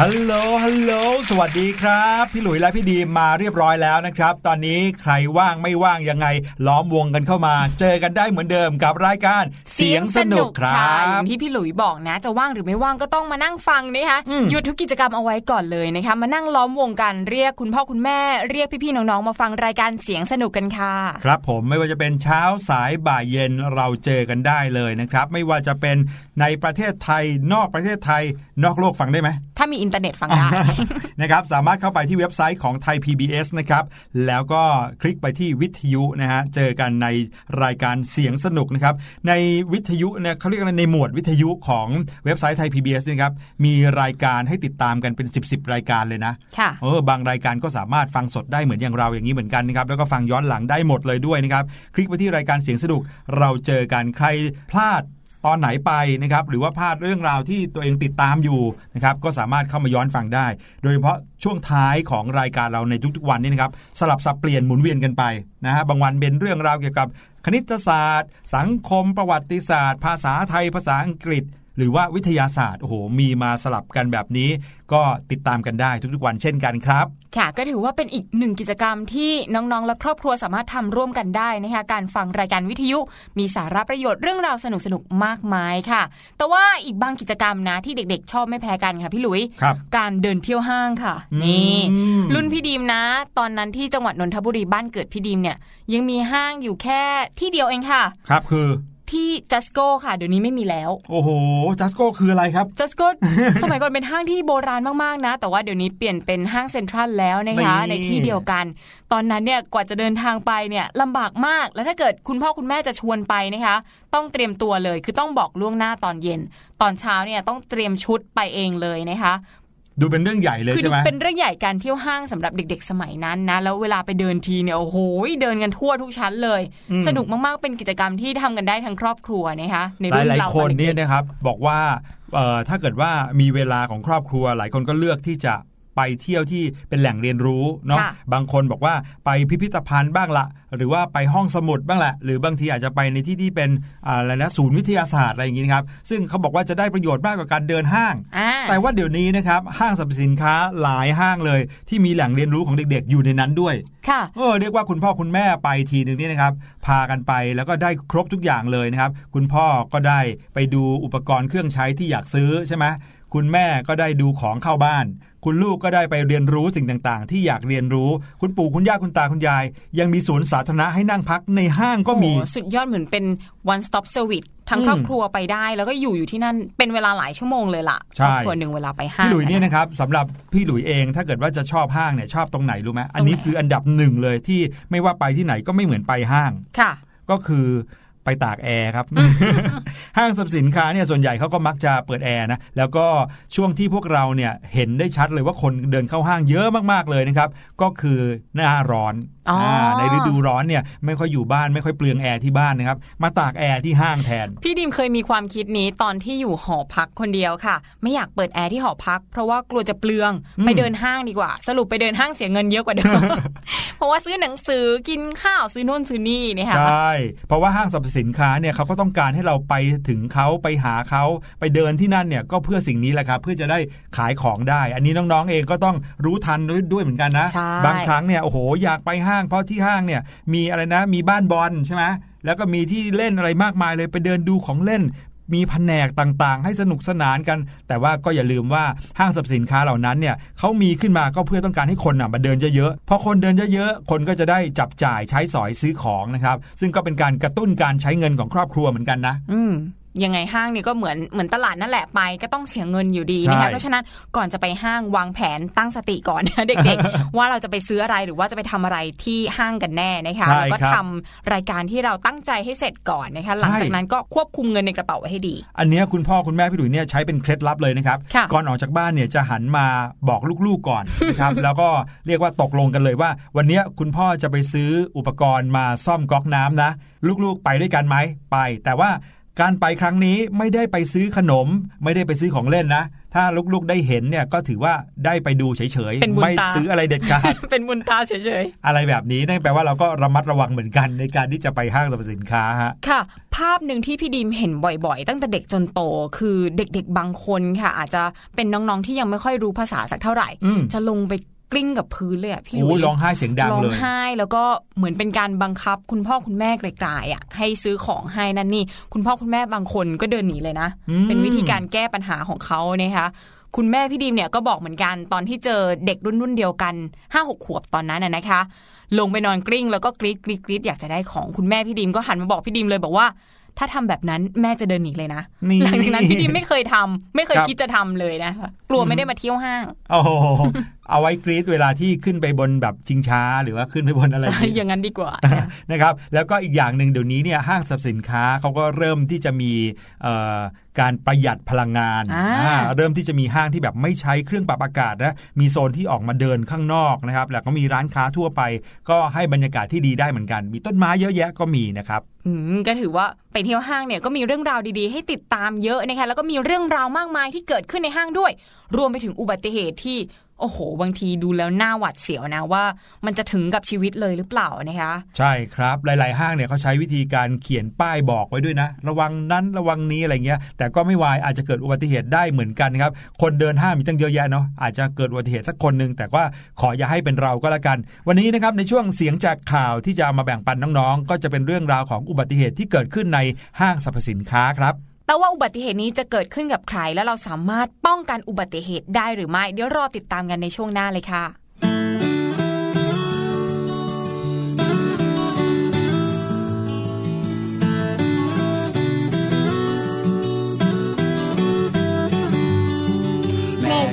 ฮัลโหล ฮัลโหล สวัสดีครับ พี่หลุยและพี่ดีมมาเรียบร้อยแล้วนะครับ ตอนนี้ใครว่างไม่ว่างยังไง ล้อมวงกันเข้ามา เจอกันได้เหมือนเดิมกับรายการเสียงสนุกครัค่ะบอย่างที่พี่หลุยบอกนะ จะว่างหรือไม่ว่างก็ต้องมานั่งฟังนะคะอืมหยุดทุกกิจกรรมเอาไว้ก่อนเลยนะคะ มานั่งล้อมวงกันเรียกคุณพ่อคุณแม่เรียกพี่ๆน้องๆมาฟังรายการเสียงสนุกกันค่ะ ครับผมไม่ว่าจะเป็นเช้าสายบ่ายเย็นเราเจอกันได้เลยนะครับ ไม่ว่าจะเป็นในประเทศไทยนอกประเทศไทยนอกโลกฟังได้ไหมถ้ามีอินเทอร์เน็ตฟังได้นะครับสามารถเข้าไปที่เว็บไซต์ของไทย PBS นะครับแล้วก็คลิกไปที่วิทยุนะฮะเจอกันในรายการเสียงสนุกนะครับในวิทยุเนี่ยเขาเรียกอะไรในหมวดวิทยุของเว็บไซต์ไทย PBS นะครับมีรายการให้ติดตามกันเป็น10ๆ รายการเลยนะค่ะเออบางรายการก็สามารถฟังสดได้เหมือนอย่างเราอย่างนี้เหมือนกันนะครับแล้วก็ฟังย้อนหลังได้หมดเลยด้วยนะครับคลิกไปที่รายการเสียงสนุกเราเจอกันใครพลาด ตอนไหนไปนะครับหรือว่าพลาดเรื่องราวที่ตัวเองติดตามอยู่นะครับก็สามารถเข้ามาย้อนฟังได้ โดยเฉพาะช่วงท้ายของรายการเราในทุกๆวันนี่นะครับสลับสับเปลี่ยนหมุนเวียนกันไปนะฮะบางวันเป็นเรื่องราวเกี่ยวกับคณิตศาสตร์ สังคมประวัติศาสตร์ ภาษาไทยภาษาอังกฤษ หรือว่าวิทยาศาสตร์โอ้โหมีมาสลับกันแบบนี้ ก็ติดตามกันได้ทุกๆวันเช่นกันครับ ค่ะก็ถือว่าเป็นอีกหนึ่งกิจกรรมที่น้องๆ และครอบครัวสามารถทำร่วมกันได้นะคะการฟังรายการวิทยุ มีสาระประโยชน์เรื่องราวสนุกๆมากมายค่ะ แต่ว่าอีกบางกิจกรรมนะที่เด็กๆ ชอบไม่แพ้กันค่ะพี่หลุยครับการเดินเที่ยวห้างค่ะอืมนี่รุ่นพี่ดีมนะ ตอนนั้นที่จังหวัดนนทบุรีบ้านเกิดพี่ดีมเนี่ยยังมีห้างอยู่แค่ที่เดียวเองค่ะ ครับคือ ที่จัสโก้ค่ะ เดี๋ยวนี้ไม่มีแล้ว โอ้โหจัสโก้คืออะไรครับจัสโก้สมัยก่อนเป็นห้างที่โบราณมากๆนะ แต่ว่าเดี๋ยวนี้เปลี่ยนเป็นห้างเซ็นทรัลแล้วนะคะนี่ในที่เดียวกัน ตอนนั้นเนี่ยกว่าจะเดินทางไปเนี่ยลำบากมาก แล้วถ้าเกิดคุณพ่อคุณแม่จะชวนไปนะคะ ต้องเตรียมตัวเลย คือต้องบอกล่วงหน้าตอนเย็น ตอนเช้าเนี่ยต้องเตรียมชุดไปเองเลยนะคะ ดูเป็นเรื่องใหญ่เลยคืใช่ไหมเป็นเรื่องใหญ่การเที่ยวห้างสำหรับเด็ก ๆ สมัยนั้นนะ แล้วเวลาไปเดินทีเนี่ยโอ้โหเดินกันทั่วทุกชั้นเลยอืมสนุกมากๆเป็นกิจกรรมที่ทำกันได้ทั้งครอบครัวนะคะในหรุ่นลายเราๆคนตอด็กๆเนี่ยนะครับบอกว่าเอ่อถ้าเกิดว่ามีเวลาของครอบครัวหลายคนก็เลือกที่จะ ไปเที่ยวที่เป็นแหล่งเรียนรู้เนาะค่ะบางคนบอกว่าไปพิพิธภัณฑ์บ้างละหรือว่าไปห้องสมุดบ้างละ หรือบางทีอาจจะไปในที่ที่เป็นอะไรนะศูนย์วิทยาศาสตร์อะไรอย่างนี้นะครับ ซึ่งเขาบอกว่าจะได้ประโยชน์มากกว่าการเดินห้างอ่าแต่ว่าเดี๋ยวนี้นะครับห้างสรรพสินค้าหลายห้างเลย ที่มีแหล่งเรียนรู้ของเด็กๆ อยู่ในนั้นด้วย ค่ะ เออเรียกว่าคุณพ่อคุณแม่ไปทีหนึ่งนี่นะครับ พากันไปแล้วก็ได้ครบทุกอย่างเลยนะครับ คุณพ่อก็ได้ไปดูอุปกรณ์เครื่องใช้ที่อยากซื้อใช่ไหมคุณแม่ก็ได้ดูของเข้าบ้าน คุณลูกก็ได้ไปเรียนรู้สิ่งต่างๆ ที่อยากเรียนรู้ คุณปู่คุณย่าคุณตาคุณยาย ยังมีสวนสาธารณะให้นั่งพักในห้างก็มีโอ้สุดยอดเหมือนเป็น one stop service ทั้งอืมครอบครัวไปได้แล้วก็อยู่อยู่ที่นั่นเป็นเวลาหลายชั่วโมงเลยล่ะใช่ครอบครัวหนึ่งเวลาไปห้างพี่หลุยเนี่ยะนะครับสำหรับพี่หลุยเองถ้าเกิดว่าจะชอบห้างเนี่ยชอบตรงไหนรู้ไหมอันนี้ตรงไหนคืออันดับหนึ่งเลยที่ไม่ว่าไปที่ไหนก็ไม่เหมือนไปห้างค่ะ ก็คือ ไปตากแอร์ครับ ห้างสรรพสินค้าเนี่ยส่วนใหญ่เขาก็มักจะเปิดแอร์นะ แล้วก็ช่วงที่พวกเราเนี่ยเห็นได้ชัดเลยว่าคนเดินเข้าห้างเยอะมากๆเลยนะครับ ก็คือหน้าร้อนอ๋ออ่า ในฤดูร้อนเนี่ยไม่ค่อยอยู่บ้านไม่ค่อยเปลืองแอร์ที่บ้านนะครับมาตากแอร์ที่ห้างแทน พี่ดิมเคยมีความคิดนี้ตอนที่อยู่หอพักคนเดียวค่ะ ไม่อยากเปิดแอร์ที่หอพัก เพราะว่ากลัวจะเปลืองอืมไปเดินห้างดีกว่า สรุปไปเดินห้างเสียเงินเยอะกว่าเดิมเพราะว่าซื้อหนังสือกินข้าวซื้อนู่นซื้อนี่เนยคะใช่เพราะว่าห้างสรรพสินค้าเนี่ยเขาก็ต้องการให้เราไปถึงเขาไปหาเขาไปเดินที่นั่นเนี่ยก็เพื่อสิ่งนี้แหละครับเพื่อจะได้ขายของได้ อันนี้น้องๆเองก็ต้องรู้ทันด้วยด้วยเหมือนกันนะใช่บางครั้งเนี่ยโอ้โหอยากไปห้างเพราะที่ห้างเนี่ยมีอะไรนะมีบ้านบอลใช่ไหมแล้วก็มีที่เล่นอะไรมากมายเลยไปเดินดูของเล่นมีแผนกต่างๆ ให้สนุกสนานกัน แต่ว่าก็อย่าลืมว่าห้างสรรพสินค้าเหล่านั้นเนี่ยเขามีขึ้นมาก็เพื่อต้องการให้คนน่ะมาเดินเยอะๆพอคนเดินเยอะๆคนก็จะได้จับจ่ายใช้สอยซื้อของนะครับ ซึ่งก็เป็นการกระตุ้นการใช้เงินของครอบครัวเหมือนกันนะ อื ยังไงห้างนี่ก็เหมือนเหมือนตลาดนั่นแหละไป ก็ต้องเสียเงินอยู่ดีใช่นะคะเพราะฉะนั้นก่อนจะไปห้างวางแผนตั้งสติก่อนนะเด็กๆ ว่าเราจะไปซื้ออะไรหรือว่าจะไปทำอะไรที่ห้างกันแน่นะคะใช่แล้วก็ครับทำรายการที่เราตั้งใจให้เสร็จก่อนนะคะหลังใช่จากนั้นก็ควบคุมเงินในกระเป๋าไว้ให้ดี อันเนี้ยคุณพ่อคุณแม่พี่หลุยเนี่ยใช้เป็นเคล็ดลับเลยนะครับค่ะก่อนออกจากบ้านเนี่ยจะหันมาบอกลูกๆก่อนนะครับแล้วก็เรียกว่าตกลงกันเลยว่า วันเนี้ยคุณพ่อจะไปซื้ออุปกรณ์มาซ่อมก๊อกน้ำนะ ลูกๆไปด้วยกันไหมไป แต่ว่า การไปครั้งนี้ไม่ได้ไปซื้อขนม ไม่ได้ไปซื้อของเล่นนะ ถ้าลูกๆได้เห็นเนี่ยก็ถือว่าได้ไปดูเฉยเป็นบุญๆไม่ตาซื้ออะไรเด็ดขาดเป็นบุญตาเฉยอะไรแบบนี้นั่นแปลว่าเราก็ระมัดระวังเหมือนกันในการที่จะไปห้างสรรพสินค้าฮะๆค่ะ ภาพหนึ่งที่พี่ดีมเห็นบ่อยๆ ตั้งแต่เด็กจนโต คือเด็กๆบางคนค่ะ อาจจะเป็นน้องๆที่ยังไม่ค่อยรู้ภาษาสักเท่าไหร่อืมจะลงไป กลิ้งกับพื้นเลยอะพี่โอ้ลุยยร้องไห้เสียงดังร้องเลยไห้แล้วก็เหมือนเป็นการบังคับ คุณพ่อคุณแม่ไกลๆอะ ให้ซื้อของให้นั่นนี่ คุณพ่อคุณแม่บางคนก็เดินหนีเลยนะอืมเป็นวิธีการแก้ปัญหาของเขานะคะคุณแม่พี่ดีมเนี่ยก็บอกเหมือนกันตอนที่เจอเด็กรุ่นรุ่นๆเดียวกันห้าหกขวบตอนนั้นน่ะนะคะ ลงไปนอนกลิ้งแล้วก็กรีดกรีดกรีดอยากจะได้ของคุณแม่พี่ดีมก็หันมาบอกพี่ดีมเลยบอกว่า ถ้าทำแบบนั้นแม่จะเดินหนีเลยนะนี่หลังจากนั้นพี่ดีมไม่เคยทำไม่เคยครับคิดจะทำเลยนะคะกลัวไม่ได้มาเที่ยวห้างโอ้โห เอาไว้กรีดเวลาที่ขึ้นไปบนแบบชิงช้า หรือว่าขึ้นไปบนอะไรอย่างนี้อย่างนั้นดีกว่านะครับ แล้วก็อีกอย่างหนึ่งเดี๋ยวนี้เนี่ยห้างสรรพสินค้าเขาก็เริ่มที่จะมีเอ่อการประหยัดพลังงานอ่าอ่าเริ่มที่จะมีห้างที่แบบไม่ใช้เครื่องปรับอากาศนะมีโซนที่ออกมาเดินข้างนอกนะครับ แล้วก็มีร้านค้าทั่วไป ก็ให้บรรยากาศที่ดีได้เหมือนกัน มีต้นไม้เยอะแยะก็มีนะครับอืมก็ถือว่าไปเที่ยวห้างเนี่ยก็มีเรื่องราวดีๆ ให้ติดตามเยอะนะคะแล้วก็มีเรื่องราวมากมายที่เกิดขึ้นในห้างด้วย รวมไปถึงอุบัติเหตุที่ โอ้โห บางทีดูแล้วหน้าหวัดเสียวนะว่า มันจะถึงกับชีวิตเลยหรือเปล่านะคะ ใช่ครับหลาย ๆ ห้างเนี่ยเขาใช้วิธีการเขียนป้ายบอกไว้ด้วยนะ ระวังนั้นระวังนี้อะไรเงี้ย แต่ก็ไม่วายอาจจะเกิดอุบัติเหตุได้เหมือนกันครับ คนเดินห้างมีตั้งเยอะแยะเนาะอาจจะเกิดอุบัติเหตุสักคนหนึ่งแต่ว่าขออย่าให้เป็นเราก็แล้วกัน วันนี้นะครับในช่วงเสียงจากข่าวที่จะมาแบ่งปันน้อง ๆ ก็จะเป็นเรื่องราวของอุบัติเหตุที่เกิดขึ้นในห้างสรรพสินค้าครับ แต่ว่าอุบัติเหตุนี้จะเกิดขึ้นกับใคร แล้วเราสามารถป้องกันอุบัติเหตุได้หรือไม่ เดี๋ยวรอติดตามกันในช่วงหน้าเลยค่ะ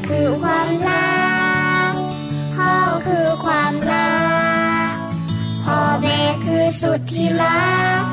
คือความรักพ่อคือความรักพ่อแม่คือสุดที่รัก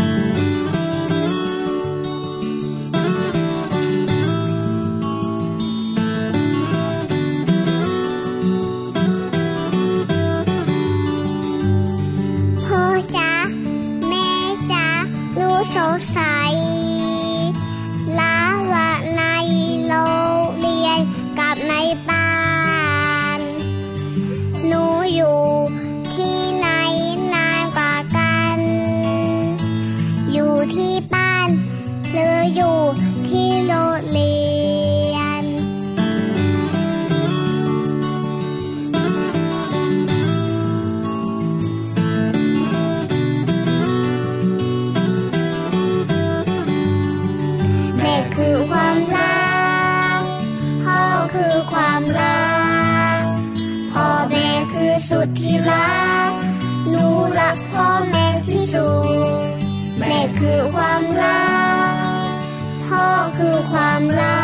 คือ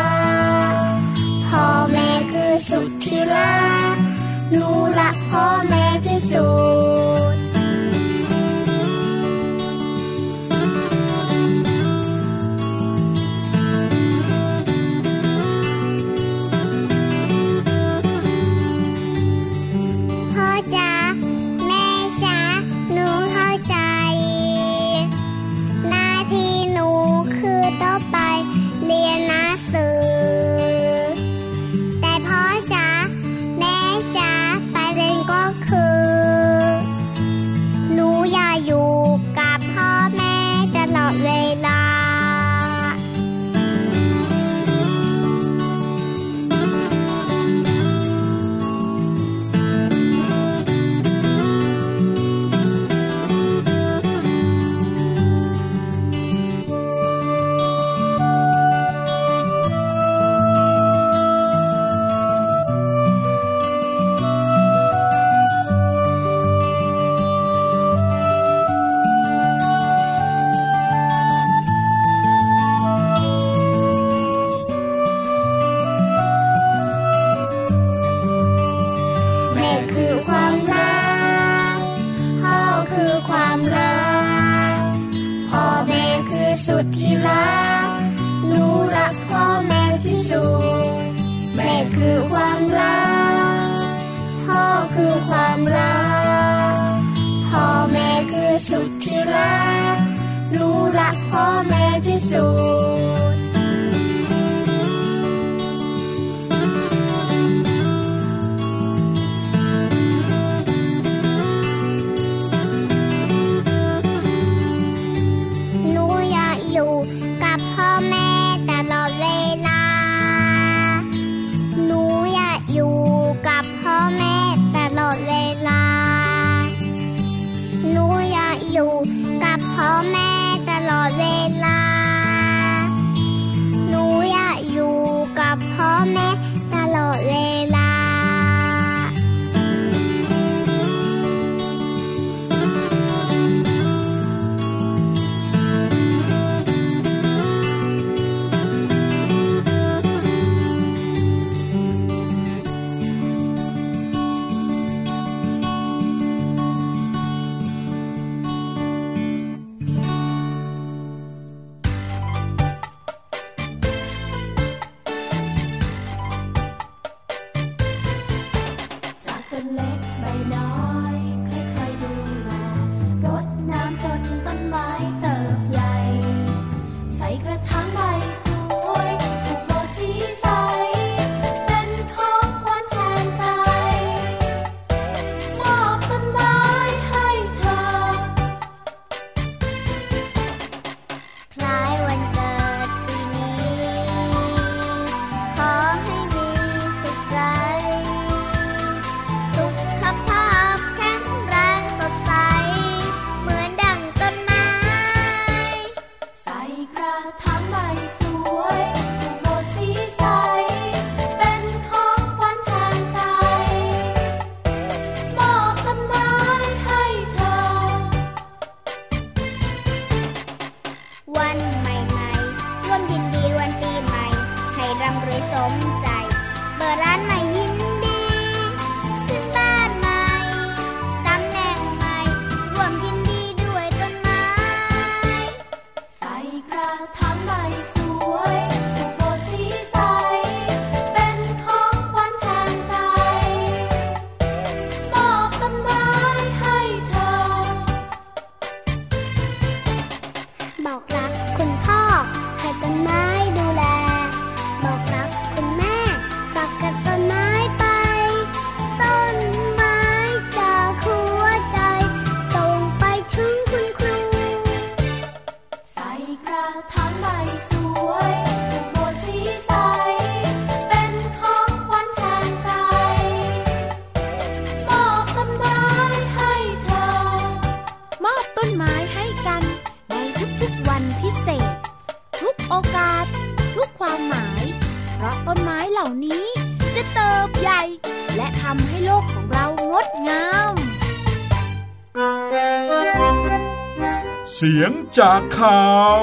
เสียงจากข่าว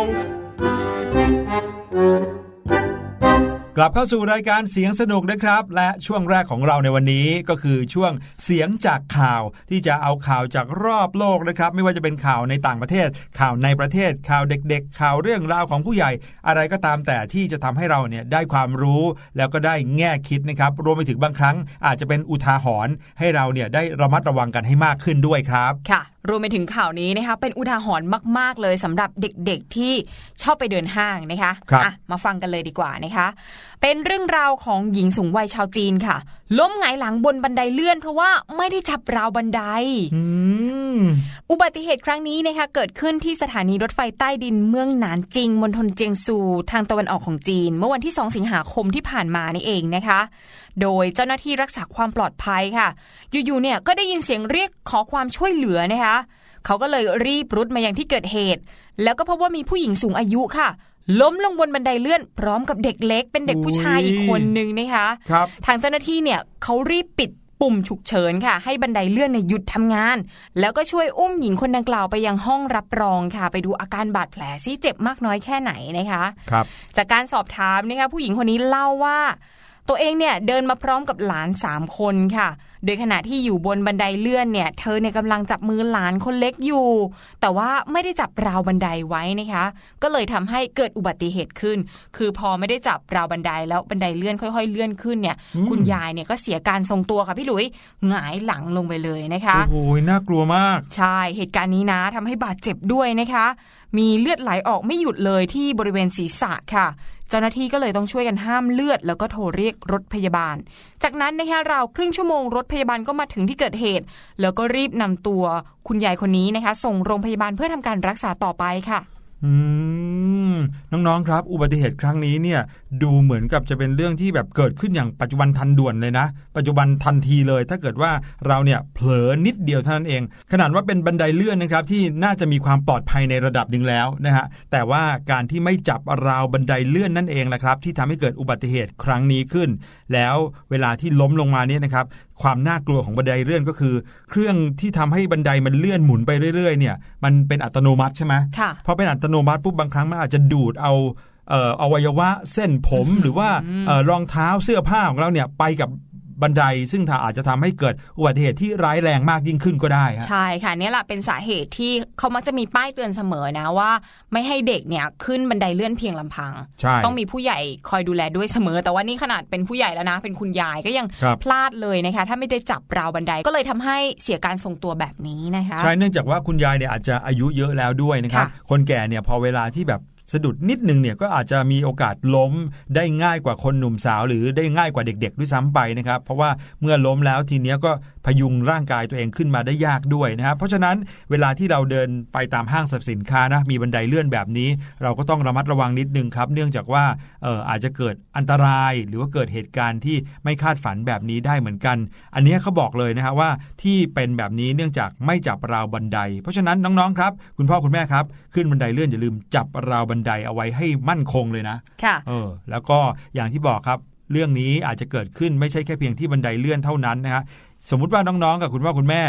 กลับเข้าสู่รายการเสียงสนุกนะครับ และช่วงแรกของเราในวันนี้ก็คือช่วงเสียงจากข่าวที่จะเอาข่าวจากรอบโลกนะครับ ไม่ว่าจะเป็นข่าวในต่างประเทศ ข่าวในประเทศ ข่าวเด็ก ๆ ข่าวเรื่องราวของผู้ใหญ่ อะไรก็ตามแต่ที่จะทำให้เราเนี่ยได้ความรู้แล้วก็ได้แง่คิดนะครับรวมไปถึงบางครั้งอาจจะเป็นอุทาหรณ์ให้เราเนี่ยได้ระมัดระวังกันให้มากขึ้นด้วยครับค่ะ รวมไปถึงข่าวนี้นะคะเป็นอุทาหรณ์มาก ๆ เลยสำหรับเด็กๆที่ชอบไปเดินห้างนะคะครับอะมาฟังกันเลยดีกว่านะคะ เป็นเรื่องราวของหญิงสูงวัยชาวจีนค่ะ ล้มหงายหลังบนบันไดเลื่อน เพราะว่าไม่ได้จับราวบันไดอืมอุบัติเหตุครั้งนี้นะคะเกิดขึ้นที่สถานีรถไฟใต้ดินเมืองหนานจิงมณฑลเจียงซู ทางตะวันออกของจีน เมื่อวันที่ 2 สิงหาคมที่ผ่านมานี่เองนะคะ โดยเจ้าหน้าที่รักษาความปลอดภัยค่ะ อยู่ๆเนี่ยก็ได้ยินเสียงเรียกขอความช่วยเหลือนะคะเขาก็เลยรีบรุดมายังที่เกิดเหตุ แล้วก็พบว่ามีผู้หญิงสูงอายุค่ะ ล้มลงบนบันไดเลื่อน พร้อมกับเด็กเล็ก เป็นเด็กผู้ชายอีกคนนึงนะคะครับทางเจ้าหน้าที่เนี่ยเขารีบปิดปุ่มฉุกเฉินค่ะ ให้บันไดเลื่อนเนี่ยหยุดทำงาน แล้วก็ช่วยอุ้มหญิงคนดังกล่าวไปยังห้องรับรองค่ะ ไปดูอาการบาดแผลซิเจ็บมากน้อยแค่ไหนนะคะ ครับ จากการสอบถามนะคะผู้หญิงคนนี้เล่าว่า ตัวเองเนี่ยเดินมาพร้อมกับหลานสามคนค่ะ โดยขณะที่อยู่บนบันไดเลื่อนเนี่ย เธอเนี่ยกำลังจับมือหลานคนเล็กอยู่ แต่ว่าไม่ได้จับราวบันไดไว้นะคะ ก็เลยทำให้เกิดอุบัติเหตุขึ้น คือพอไม่ได้จับราวบันไดแล้วบันไดเลื่อนค่อยๆ เลื่อนขึ้นเนี่ยอืมคุณยายเนี่ยก็เสียการทรงตัวค่ะพี่หลุยหงายหลังลงไปเลยนะคะโอ้โหน่ากลัวมาก ใช่เหตุการณ์นี้นะทำให้บาดเจ็บด้วยนะคะ มีเลือดไหลออกไม่หยุดเลยที่บริเวณศีรษะค่ะ เจ้าหน้าที่ก็เลยต้องช่วยกันห้ามเลือด แล้วก็โทรเรียกรถพยาบาล จากนั้นนะคะราวครึ่งชั่วโมงรถพยาบาลก็มาถึงที่เกิดเหตุ แล้วก็รีบนำตัวคุณยายคนนี้นะคะ ส่งโรงพยาบาลเพื่อทำการรักษาต่อไปค่ะอืมน้องๆครับ อุบัติเหตุครั้งนี้เนี่ย ดูเหมือนกับจะเป็นเรื่องที่แบบเกิดขึ้นอย่างปัจจุบันทันด่วนเลยนะ ปัจจุบันทันทีเลย ถ้าเกิดว่าเราเนี่ยเผลอนิดเดียวเท่านั้นเอง ขนาดว่าเป็นบันไดเลื่อนนะครับที่น่าจะมีความปลอดภัยในระดับหนึ่งแล้วนะฮะแต่ว่าการที่ไม่จับราวบันไดเลื่อนนั่นเองแหละครับที่ทำให้เกิดอุบัติเหตุครั้งนี้ขึ้น แล้วเวลาที่ล้มลงมาเนี่ยนะครับความน่ากลัวของบันไดเลื่อนก็คือ เครื่องที่ทำให้บันไดมันเลื่อนหมุนไปเรื่อยๆเนี่ยมันเป็นอัตโนมัติใช่ไหมค่ะพอเป็นอัตโนมัติปุ๊บบางครั้งมันอาจจะดูดเอาเอ่ออวัยวะเส้นผมหรือว่าเอ่อรองเท้าเสื้อผ้าของเราเนี่ยไปกับบันไดซึ่งถ้าอาจจะทำให้เกิดอุบัติเหตุที่ร้ายแรงมากยิ่งขึ้นก็ได้ฮะใช่ค่ะเนี่ยแหละเป็นสาเหตุที่เขามักจะมีป้ายเตือนเสมอนะว่า ไม่ให้เด็กเนี่ยขึ้นบันไดเลื่อนเพียงลำพังใช่ต้องมีผู้ใหญ่คอยดูแลด้วยเสมอ แต่ว่านี่ขนาดเป็นผู้ใหญ่แล้วนะ เป็นคุณยายก็ยังครับพลาดเลยนะคะ ถ้าไม่ได้จับราวบันไดก็เลยทำให้เสียการทรงตัวแบบนี้นะคะ ใช่เนื่องจากว่าคุณยายเนี่ยอาจจะอายุเยอะแล้วด้วยนะครับค่ะคนแก่เนี่ยพอเวลาที่แบบ สะดุดนิดนึงเนี่ยก็อาจจะมีโอกาสล้มได้ง่ายกว่าคนหนุ่มสาว หรือได้ง่ายกว่าเด็ก ๆ ด้วยซ้ำไปนะครับ เพราะว่าเมื่อล้มแล้วทีเนี้ยก็ พยุงร่างกายตัวเองขึ้นมาได้ยากด้วยนะครับเพราะฉะนั้นเวลาที่เราเดินไปตามห้างสรรพสินค้านะมีบันไดเลื่อนแบบนี้ เราก็ต้องระมัดระวังนิดนึงครับ เนื่องจากว่าเอออาจจะเกิดอันตรายหรือว่าเกิดเหตุการณ์ที่ไม่คาดฝันแบบนี้ได้เหมือนกัน อันเนี้ยเขาบอกเลยนะฮะว่าที่เป็นแบบนี้เนื่องจากไม่จับราวบันได เพราะฉะนั้นน้องๆครับ คุณพ่อคุณแม่ครับ ขึ้นบันไดเลื่อนอย่าลืมจับราวบันไดเอาไว้ให้มั่นคงเลยนะค่ะเออแล้วก็อย่างที่บอกครับเรื่องนี้อาจจะเกิดขึ้นไม่ใช่แค่เพียงที่บันไดเลื่อนเท่านั้นนะฮะ สมมุติว่าน้องๆ กับคุณพ่อคุณแม่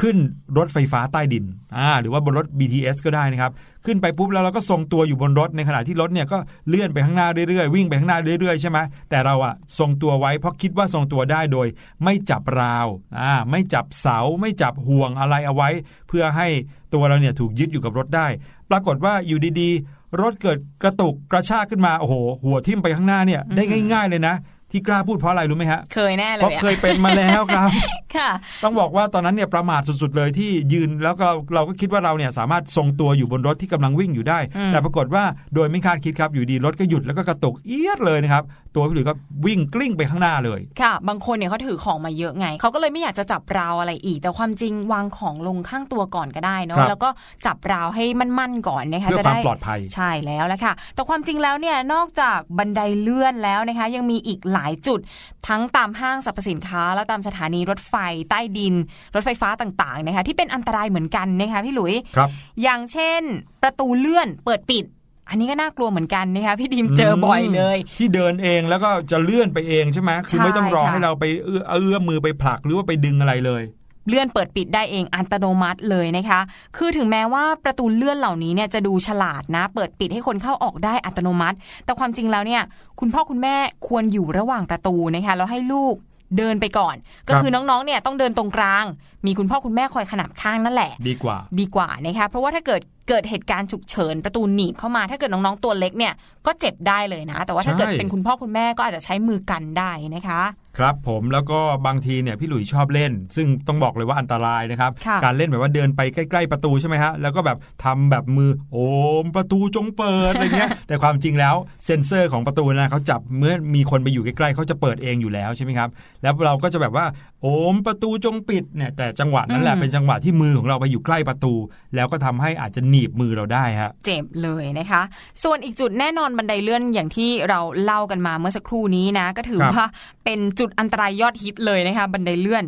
ขึ้นรถไฟฟ้าใต้ดินอ่าหรือว่าบนรถ BTS ก็ได้นะครับ ขึ้นไปปุ๊บแล้วเราก็ทรงตัวอยู่บนรถในขณะที่รถเนี่ยก็เลื่อนไปข้างหน้าเรื่อยๆวิ่งไปข้างหน้าเรื่อยๆใช่ไหมแต่เราอะทรงตัวไว้เพราะคิดว่าทรงตัวได้โดย ไม่จับราวอ่าไม่จับเสาไม่จับห่วงอะไรเอาไว้ เพื่อให้ตัวเราเนี่ยถูกยึดอยู่กับรถได้ ปรากฏว่าอยู่ดีๆ รถเกิดกระตุกกระชากขึ้นมาโอ้โห หัวทิ่มไปข้างหน้าเนี่ยได้ง่าย ๆเลยนะ ที่กล้าพูดเพราะอะไรรู้ไหมฮะเคยแน่เลเพราะยอะเคยเป็นมาแล้วครับ ค่ะ ต้องบอกว่าตอนนั้นเนี่ยประมาทสุดๆเลยที่ยืนแล้วก็เราก็คิดว่าเราเนี่ยสามารถทรงตัวอยู่บนรถที่กำลังวิ่งอยู่ได้อืมแต่ปรากฏว่าโดยไม่คาดคิดครับอยู่ดีรถก็หยุดแล้วก็กระตุกเอียดเลยนะครับ ตัวพี่หลุยส์ก็วิ่งกลิ้งไปข้างหน้าเลย ค่ะ บางคนเนี่ยเขาถือของมาเยอะไงเขาก็เลยไม่อยากจะจับราวอะไรอีก แต่ความจริงวางของลงข้างตัวก่อนก็ได้เนาะครับแล้วก็จับราวให้มั่นๆก่อนนะคะเพื่อจะความได้ปลอดภัยใช่แล้วแหละค่ะ แต่ความจริงแล้วเนี่ยนอกจากบันไดเลื่อนแล้วนะคะ ยังมีอีกหลายจุด ทั้งตามห้างสรรพสินค้า และตามสถานีรถไฟใต้ดิน รถไฟฟ้าต่างๆนะคะที่เป็นอันตรายเหมือนกันนะคะพี่หลุยครับ อย่างเช่น ประตูเลื่อนเปิดปิดอันนี้ก็น่ากลัวเหมือนกันนะคะพี่ดิมเจอบ่อยเลย ที่เดินเองแล้วก็จะเลื่อนไปเองใช่ไหมคือใช่ไม่ต้องรอค่ะให้เราไปเอื้อเอื้อมมือไปผลักหรือว่าไปดึงอะไรเลย เลื่อนเปิดปิดได้เองอัตโนมัติเลยนะคะ คือถึงแม้ว่าประตูเลื่อนเหล่านี้เนี่ยจะดูฉลาดนะ เปิดปิดให้คนเข้าออกได้อัตโนมัติ แต่ความจริงแล้วเนี่ย คุณพ่อคุณแม่ควรอยู่ระหว่างประตูนะคะแล้วให้ลูกเดินไปก่อน ก็คือน้องๆเนี่ยต้องเดินตรงกลาง มีคุณพ่อคุณแม่คอยขนับข้างนั่นแหละ ดีกว่า ดีกว่านะคะเพราะว่าถ้าเกิด เกิดเหตุการณ์ฉุกเฉินประตูหนีบเข้ามา ถ้าเกิดน้องๆตัวเล็กเนี่ยก็เจ็บได้เลยนะ แต่ว่าถ้าเกิดใช่เป็นคุณพ่อคุณแม่ก็อาจจะใช้มือกันได้นะคะ ครับผมแล้วก็บางทีเนี่ยพี่หลุยชอบเล่น ซึ่งต้องบอกเลยว่าอันตรายนะครับค่ะการเล่นแบบว่าเดินไปใกล้ ๆประตูใช่ไหมฮะแล้วก็แบบทำแบบมือโอมประตูจงเปิดอะไรเงี้ยแต่ความจริงแล้วเซ็นเซอร์ของประตูนะเขาจับเมื่อมีคนไปอยู่ใกล้ๆเขาจะเปิดเองอยู่แล้วใช่ไหมครับแล้วเราก็จะแบบว่าโอมประตูจงปิดเนี่ยแต่จังหวะนั้นแหละอืมเป็นจังหวะที่มือของเราไปอยู่ใกล้ประตู แล้วก็ทำให้อาจจะหนีบมือเราได้ฮะเจ็บเลยนะคะ ส่วนอีกจุดแน่นอนบันไดเลื่อนอย่างที่เราเล่ากันมาเมื่อสักครู่นี้นะ ก็ถือครับว่าเป็นจุดอันตรายยอดฮิตเลยนะคะ บันไดเลื่อน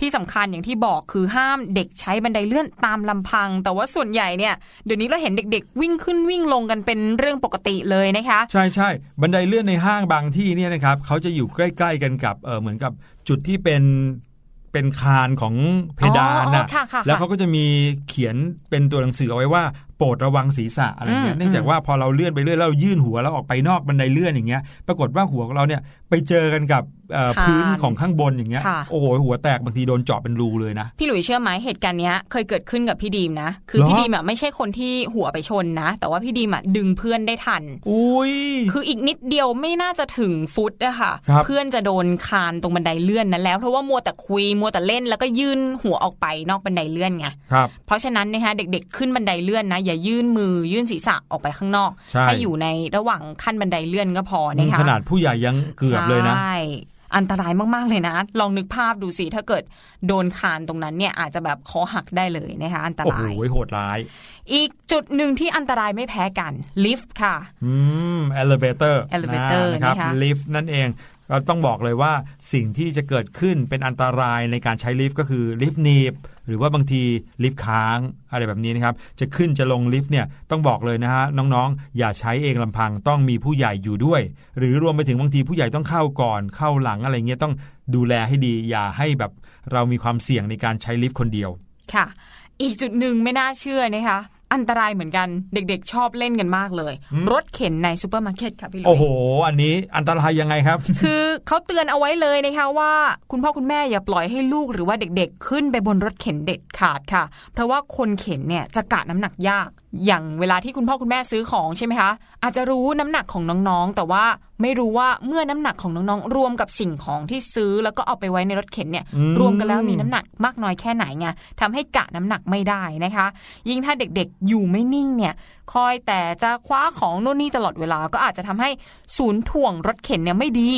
ที่สำคัญอย่างที่บอกคือห้ามเด็กใช้บันไดเลื่อนตามลำพัง แต่ว่าส่วนใหญ่เนี่ยเดี๋ยวนี้เราเห็นเด็กๆ วิ่งขึ้นวิ่งลงกันเป็นเรื่องปกติเลยนะคะ ใช่ใช่บันไดเลื่อนในห้างบางที่เนี่ยนะครับเขาจะอยู่ใกล้ ๆ กันกับเออเหมือนกับจุดที่เป็น เป็นคานของเพดานอ๋อน่ะค่ะค่ะค่ะแล้วเขาก็จะมีเขียนเป็นตัวหนังสือเอาไว้ว่าโปรดระวังศีรษะอะไรเงี้อืยมเนื่องจากว่าพอเราเลื่อนไปเรื่อยแล้วเรายื่นหัวแล้วออกไปนอกบันไดเลื่อนอย่างเงี้ยปรากฏว่าหัวของเราเนี่ยไปเจอกันกับเอ่อคานพื้นของข้างบนอย่างเงี้ยค่ะโอ้โหหัวแตกบางทีโดนเจาะเป็นรูเลยนะ พี่หลุยเชื่อไหมเหตุการณ์เนี้ยเคยเกิดขึ้นกับพี่ดีมนะ คือเหรอพี่ดีมอะไม่ใช่คนที่หัวไปชนนะ แต่ว่าพี่ดีมอะดึงเพื่อนได้ทัน อุ้ยคืออีกนิดเดียวไม่น่าจะถึงฟุตอะค่ะครับเพื่อนจะโดนคานตรงบันไดเลื่อนนั้นแล้วเพราะว่ามัวแต่คุยมัวแต่เล่นแล้วก็ยื่นหัวออกไปนอกบันไดเลื่อนไงครับเพราะฉะนั้นนะคะเด็ก ๆ ขึ้นบันไดเลื่อนนะอย่ายื่นมือยื่นศีรษะออกไปข้างนอกใช่อยู่ในระหว่างขั้นบันไดเลื่อนก็พอนะคะขนาดผู้ใหญ่ยังเกือบเลยนะใช่อันตรายมาก ๆ เลยนะ ลองนึกภาพดูสิ ถ้าเกิดโดนคานตรงนั้นเนี่ยอาจจะแบบคอหักได้เลยนะคะอันตโอ้โหรายโหดร้าย อีกจุดหนึ่งที่อันตรายไม่แพ้กันลิฟต์ค่ะ อืม elevator elevator นะครับนะคะลิฟต์นั่นเองเราต้องบอกเลยว่าสิ่งที่จะเกิดขึ้นเป็นอันตรายในการใช้ลิฟต์ก็คือลิฟต์หนีบ หรือว่าบางทีลิฟต์ค้างอะไรแบบนี้นะครับ จะขึ้นจะลงลิฟต์เนี่ยต้องบอกเลยนะฮะน้องๆ อย่าใช้เองลำพังต้องมีผู้ใหญ่อยู่ด้วย หรือรวมไปถึงบางทีผู้ใหญ่ต้องเข้าก่อนเข้าหลังอะไรเงี้ยต้องดูแลให้ดี อย่าให้แบบเรามีความเสี่ยงในการใช้ลิฟต์คนเดียวค่ะ อีกจุดหนึ่งไม่น่าเชื่อนะคะ อันตรายเหมือนกันเด็กๆ ชอบเล่นกันมากเลยอืมรถเข็นในซูเปอร์มาร์เก็ตค่ะพี่ลุยโอ้โห อันนี้อันตรายยังไงครับ คือเขาเตือนเอาไว้เลยนะคะว่า คุณพ่อคุณแม่อย่าปล่อยให้ลูกหรือว่าเด็กๆ ขึ้นไปบนรถเข็นเด็ดขาดค่ะ เพราะว่าคนเข็นเนี่ยจะกะน้ำหนักยาก อย่างเวลาที่คุณพ่อคุณแม่ซื้อของใช่ไหมคะ อาจจะรู้น้ำหนักของน้องๆ แต่ว่าไม่รู้ว่าเมื่อน้ำหนักของน้องๆ รวมกับสิ่งของที่ซื้อแล้วก็เอาไปไว้ในรถเข็นเนี่ยอืมรวมกันแล้วมีน้ำหนักมากน้อยแค่ไหนไงทำให้กะน้ำหนักไม่ได้นะคะ ยิ่งถ้าเด็กๆอยู่ไม่นิ่งเนี่ย คอยแต่จะคว้าของโน่นนี่ตลอดเวลา ก็อาจจะทำให้ศูนย์ถ่วงรถเข็นเนี่ยไม่ดี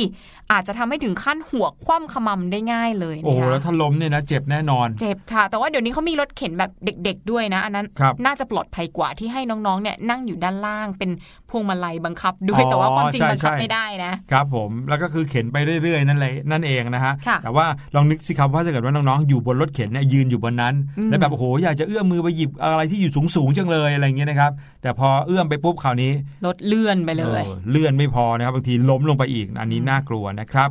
อาจจะทำให้ถึงขั้นหัวคว่ำขมำได้ง่ายเลยโอ้นะโหคะแล้วถ้าล้มเนี่ยนะเจ็บแน่นอน เจ็บค่ะ แต่ว่าเดี๋ยวนี้เขามีรถเข็นแบบเด็ก ๆ ด้วยนะ อันนั้นครับน่าจะปลอดภัยกว่าที่ให้น้องๆเนี่ยนั่งอยู่ด้านล่างเป็นพวงมาลัยบังคับ ด้วยอ๋อแต่ว่าความจริงใช่บังคับใช่ไม่ได้นะครับผมแล้วก็คือเข็นไปเรื่อยๆนั่นเลยนั่นเองนะฮะค่ะแต่ว่าลองนึกสิครับว่าถ้าเกิดว่าน้องๆอยู่บนรถเข็นเนี่ยยืนอยู่บนนั้นอืมแล้วแบบโอ้โหอยากจะเอื้อมมือไปหยิบอะไรที่อยู่สูงๆจังเลยอะไรเงี้ยนะครับแต่พอเอื้อมไปปุ๊บคราวนี้รถเลื่อนไปเลยออเลื่อนไม่พอนะครับบางทีล้มลงไปอีก อันนี้น่ากลัวนะครับ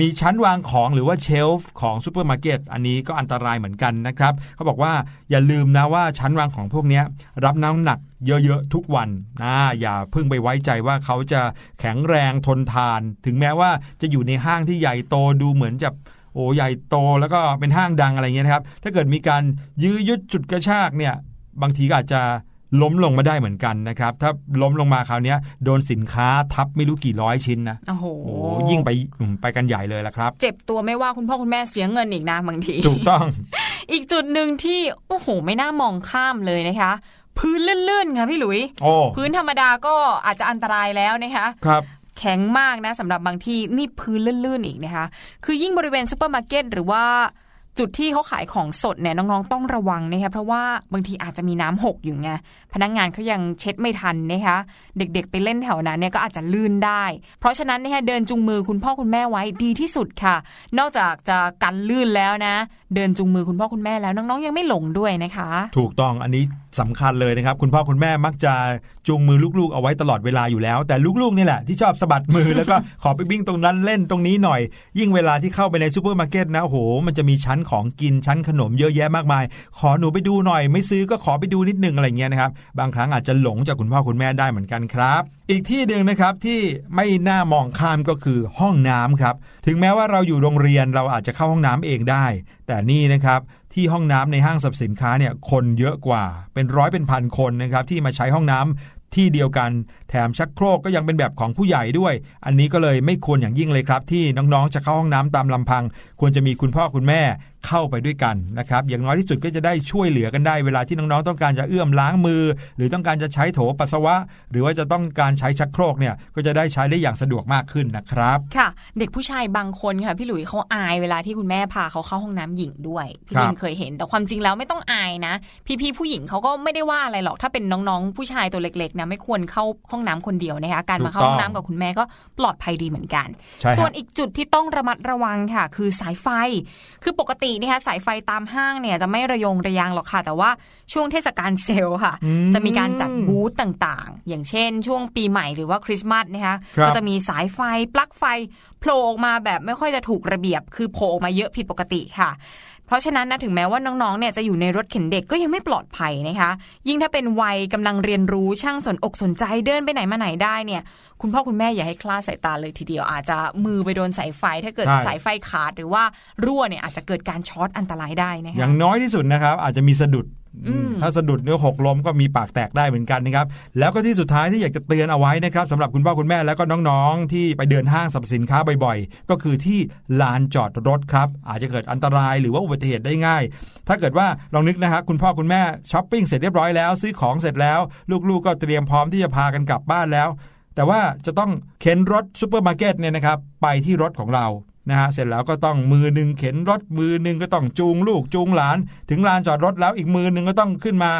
มีชั้นวางของหรือว่า shelf ของซูเปอร์มาร์เก็ตอันนี้ก็อันตรายเหมือนกันนะครับเขาบอกว่าอย่าลืมนะว่าชั้นวางของพวกเนี้ยรับน้ำหนักเยอะๆทุกวันนะอย่าเพิ่งไปไว้ใจว่าเขาจะแข็งแรงทนทาน ถึงแม้ว่าจะอยู่ในห้างที่ใหญ่โตดูเหมือนจะโอ้ใหญ่โตแล้วก็เป็นห้างดังอะไรเงี้ยนะครับ ถ้าเกิดมีการยื้อยุดจุดกระชากเนี่ยบางทีก็อาจจะ ล้มลงมาได้เหมือนกันนะครับ ถ้าล้มลงมาคราวเนี้ยโดนสินค้าทับไม่รู้กี่ร้อยชิ้นนะ โอ้โหโอ้ยิ่งไปอืมไปกันใหญ่เลยละครับ เจ็บตัวไม่ว่าคุณพ่อคุณแม่เสียเงินอีกนะบางที ถูกต้อง อีกจุดหนึ่งที่ โอ้โห ไม่น่ามองข้ามเลยนะคะ พื้นลื่นๆค่ะพี่หลุยโอ้พื้นธรรมดาก็อาจจะอันตรายแล้วนะคะ ครับแข็งมากนะสำหรับบางที่นี่พื้นลื่นๆอีกนะคะ คือยิ่งบริเวณซูเปอร์มาร์เก็ตหรือว่า จุดที่เขาขายของสดเนี่ยน้องๆต้องระวังนะคะเพราะว่าบางทีอาจจะมีน้ำหกอยู่ไงพนักงานเขายังเช็ดไม่ทันนะคะเด็กๆ ไปเล่นแถวนั้นเนี่ยก็อาจจะลื่นได้ เพราะฉะนั้นนะคะเดินจูงมือคุณพ่อคุณแม่ไว้ดีที่สุดค่ะ นอกจากจะกันลื่นแล้วนะ เดินจูงมือคุณพ่อคุณแม่แล้วน้องๆยังไม่หลงด้วยนะคะ ถูกต้องอันนี้สำคัญเลยนะครับ คุณพ่อคุณแม่มักจะจูงมือลูกๆ เอาไว้ตลอดเวลาอยู่แล้ว แต่ลูกๆนี่แหละที่ชอบสะบัดมือแล้วก็ขอไปวิ่งตรงนั้นเล่นตรงนี้หน่อย ยิ่งเวลาที่เข้าไปในซูเปอร์มาร์เก็ตนะโห มันจะมีชั้นของกินชั้นขนมเยอะแยะมากมาย ขอหนูไปดูหน่อย ไม่ซื้อก็ขอไปดูนิดนึงอะไรเงี้ยนะครับบางครั้งอาจจะหลงจากคุณพ่อคุณแม่ได้เหมือนกันครับ อีกที่หนึ่งนะครับที่ไม่น่ามองข้ามก็คือห้องน้ำครับถึงแม้ว่าเราอยู่โรงเรียนเราอาจจะเข้าห้องน้ำเองได้ แต่นี่นะครับที่ห้องน้ำในห้างสรรพสินค้าเนี่ยคนเยอะกว่าเป็นร้อยเป็นพันคนนะครับที่มาใช้ห้องน้ำที่เดียวกันแถมชักโครกก็ยังเป็นแบบของผู้ใหญ่ด้วย อันนี้ก็เลยไม่ควรอย่างยิ่งเลยครับ ที่น้องๆจะเข้าห้องน้ำตามลำพัง ควรจะมีคุณพ่อคุณแม่เข้าไปด้วยกันนะครับอย่างน้อยที่สุดก็จะได้ช่วยเหลือกันได้เวลาที่น้องๆต้องการจะเอื้อมล้างมือ หรือต้องการจะใช้โถปัสสาวะ หรือว่าจะต้องการใช้ชักโครกเนี่ยก็จะได้ใช้ได้อย่างสะดวกมากขึ้นนะครับค่ะ เด็กผู้ชายบางคนค่ะพี่หลุยเขาอายเวลาที่คุณแม่พาเขาเข้าห้องน้ำหญิงด้วยพี่ครับลินเคยเห็นแต่ความจริงแล้วไม่ต้องอายนะ พี่ๆผู้หญิงเขาก็ไม่ได้ว่าอะไรหรอกถ้าเป็นน้องๆ ผู้ชายตัวเล็กๆนะไม่ควรเข้าห้องน้ำคนเดียวนะคะการมาเข้าห้องน้ำกับคุณแม่ก็ปลอดภัยดีเหมือนกันใช่ฮะส่วนอีกจุดที่ต้องระมัดระวังค่ะ คือสายไฟ คือปกตินะคะสายไฟตามห้างเนี่ยจะไม่ระยงระยางหรอกค่ะ แต่ว่าช่วงเทศกาลเซลล์ค่ะอืมจะมีการจัดบูธต่างๆ อย่างเช่น ช่วงปีใหม่หรือว่าคริสต์มาสนะคะครับก็จะมีสายไฟปลั๊กไฟโผล่ออกมาแบบไม่ค่อยจะถูกระเบียบ คือโผล่ออกมาเยอะผิดปกติค่ะ เพราะฉะนั้นนะถึงแม้ว่าน้องๆเนี่ยจะอยู่ในรถเข็นเด็กก็ยังไม่ปลอดภัยนะคะ ยิ่งถ้าเป็นวัยกำลังเรียนรู้ช่างสนอกสนใจเดินไปไหนมาไหนได้เนี่ย คุณพ่อคุณแม่อย่าให้คลาดสายตาเลยทีเดียว อาจจะมือไปโดนสายไฟ ถ้าเกิดใช่สายไฟขาดหรือว่ารั่วเนี่ยอาจจะเกิดการช็อตอันตรายได้นะคะอย่างน้อยที่สุดนะครับอาจจะมีสะดุดอืม ถ้าสะดุดเนื้อหกล้มก็มีปากแตกได้เหมือนกันนะครับ แล้วก็ที่สุดท้ายที่อยากจะเตือนเอาไว้นะครับสำหรับคุณพ่อคุณแม่แล้วก็น้องๆ ที่ไปเดินห้างสรรพสินค้าบ่อยๆ ก็คือที่ลานจอดรถครับ อาจจะเกิดอันตรายหรือว่าอุบัติเหตุได้ง่าย ถ้าเกิดว่าลองนึกนะฮะคุณพ่อคุณแม่ช้อปปิ้งเสร็จเรียบร้อยแล้วซื้อของเสร็จแล้ว ลูกๆ ก็เตรียมพร้อมที่จะพากันกลับบ้านแล้ว แต่ว่าจะต้องเข็นรถซูเปอร์มาร์เก็ตเนี่ยนะครับไปที่รถของเรา นะฮะเสร็จแล้วก็ต้องมือหนึ่งเข็นรถมือหนึ่งก็ต้องจูงลูกจูงหลาน ถึงลานจอดรถแล้วอีกมือหนึ่งก็ต้องขึ้นมา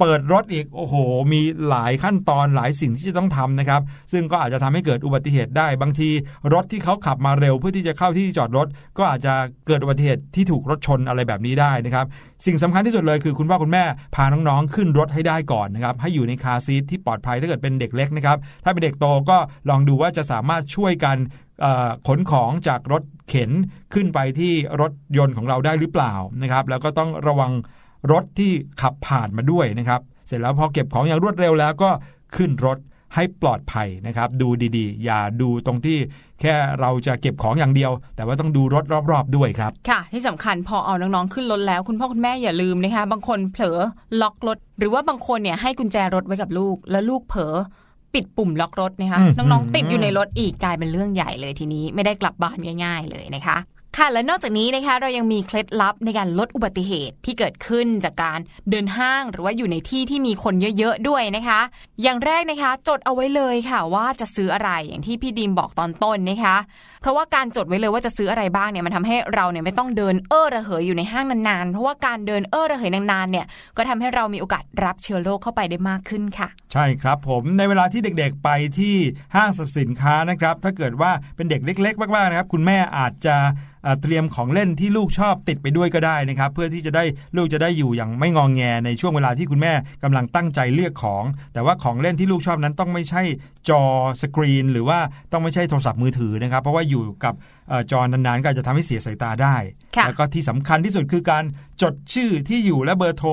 เปิดรถอีกโอ้โห มีหลายขั้นตอนหลายสิ่งที่จะต้องทำนะครับ ซึ่งก็อาจจะทำให้เกิดอุบัติเหตุได้ บางทีรถที่เขาขับมาเร็ว เพื่อที่จะเข้าที่จอดรถ ก็อาจจะเกิดอุบัติเหตุที่ถูกรถชนอะไรแบบนี้ได้นะครับ สิ่งสำคัญที่สุดเลยคือคุณพ่อคุณแม่พาน้องๆขึ้นรถให้ได้ก่อนนะครับ ให้อยู่ในคาซีทที่ปลอดภัยถ้าเกิดเป็นเด็กเล็กนะครับ ถ้าเป็นเด็กโตก็ลองดูว่าจะสามารถช่วยกันขนของจากรถเข็นขึ้นไปที่รถยนต์ของเราได้หรือเปล่านะครับ แล้วก็ต้องระวัง รถที่ขับผ่านมาด้วยนะครับ เสร็จแล้วพอเก็บของอย่างรวดเร็วแล้วก็ขึ้นรถให้ปลอดภัยนะครับ ดูดีๆ อย่าดูตรงที่แค่เราจะเก็บของอย่างเดียว แต่ว่าต้องดูรถรอบๆด้วยครับ ค่ะ ที่สำคัญพอเอาน้องๆขึ้นรถแล้วคุณพ่อคุณแม่อย่าลืมนะคะบางคนเผลอล็อกรถ หรือว่าบางคนเนี่ยให้กุญแจรถไว้กับลูก แล้วลูกเผลอปิดปุ่มล็อกรถนะคะอืมน้องๆติดอยู่ในรถอีกกลายเป็นเรื่องใหญ่เลยทีนี้ไม่ได้กลับบ้านง่าย ๆ เลยนะคะ ค่ะและนอกจากนี้นะคะเรายังมีเคล็ดลับในการลดอุบัติเหตุที่เกิดขึ้นจากการเดินห้างหรือว่าอยู่ในที่ที่มีคนเยอะๆด้วยนะคะ อย่างแรกนะคะ จดเอาไว้เลยค่ะว่าจะซื้ออะไรอย่างที่พี่ดีมบอกตอนต้นนะคะ เพราะว่าการจดไว้เลยว่าจะซื้ออะไรบ้างเนี่ยมันทำให้เราเนี่ยไม่ต้องเดินเอ้อระเหยอยู่ในห้างนานๆ เพราะว่าการเดินเอ้อระเหยนานๆเนี่ยก็ทำให้เรามีโอกาสรับเชื้อโรคเข้าไปได้มากขึ้นค่ะ ใช่ครับผมในเวลาที่เด็กๆไปที่ห้างสรรพสินค้านะครับ ถ้าเกิดว่าเป็นเด็กเล็ก ๆ มากๆนะครับ คุณแม่อาจจะเตรียมของเล่นที่ลูกชอบติดไปด้วยก็ได้นะครับ เพื่อที่จะได้ลูกจะได้อยู่อย่างไม่งองแงในช่วงเวลาที่คุณแม่กำลังตั้งใจเลือกของ แต่ว่าของเล่นที่ลูกชอบนั้นต้องไม่ใช่จอสกรีน หรือว่าต้องไม่ใช่โทรศัพท์มือถือนะครับ เพราะว่าอยู่กับเอ่อจอนานๆก็อาจจะทำให้เสียสายตาได้ค่ะแล้วก็ที่สำคัญที่สุดคือการจดชื่อที่อยู่และเบอร์โทร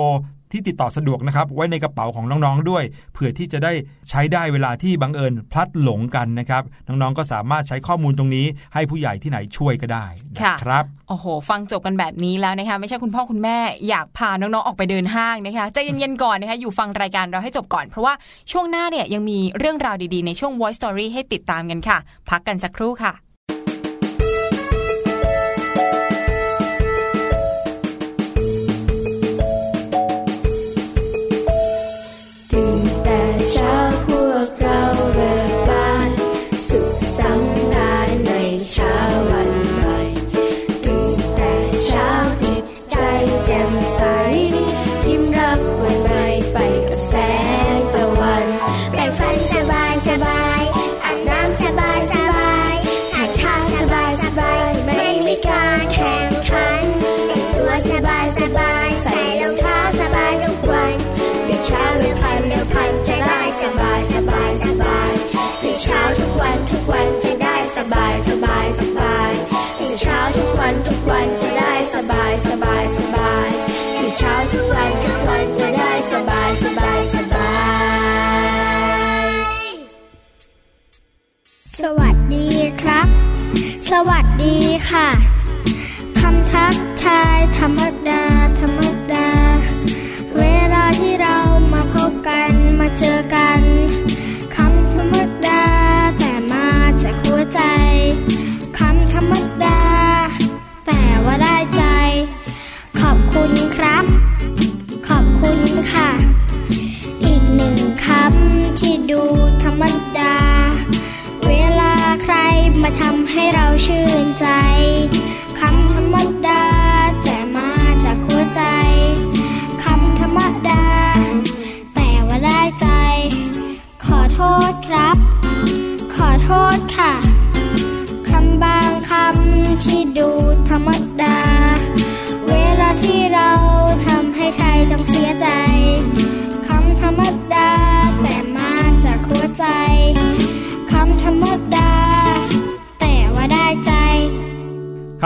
ที่ติดต่อสะดวกนะครับไว้ในกระเป๋าของน้องๆด้วยเผื่อที่จะได้ใช้ได้เวลาที่บังเอิญพลัดหลงกันนะครับ น้องๆก็สามารถใช้ข้อมูลตรงนี้ ให้ผู้ใหญ่ที่ไหนช่วยก็ได้ค่ะนะครับโอ้โห ฟังจบกันแบบนี้แล้วนะคะไม่ใช่คุณพ่อคุณแม่อยากพาน้องๆออกไปเดินห้างนะคะใจเย็นๆก่อนนะคะอยู่ฟังรายการเราให้จบก่อน เพราะว่าช่วงหน้าเนี่ยยังมีเรื่องราวดีๆ ในช่วง Voice Story ให้ติดตามกันค่ะ พักกันสักครู่ค่ะ สวัสดีค่ะคำทักทายธรรมดา ธรรมดา เวลาที่เรามาพบกันมาเจอกันคำธรรมดา แต่มาจากหัวใจคำธรรมดา แต่ว่าได้ใจ ขอบคุณครับ ขอบคุณค่ะ อีกหนึ่งคำที่ดูธรรมดา มาทำให้เราชื่นใจ คำธรรมดา แต่มาจากหัวใจ คำธรรมดา แต่ว่าได้ใจ ขอโทษครับ ขอโทษค่ะ คำบางคำที่ดูธรรมดา เวลาที่เรา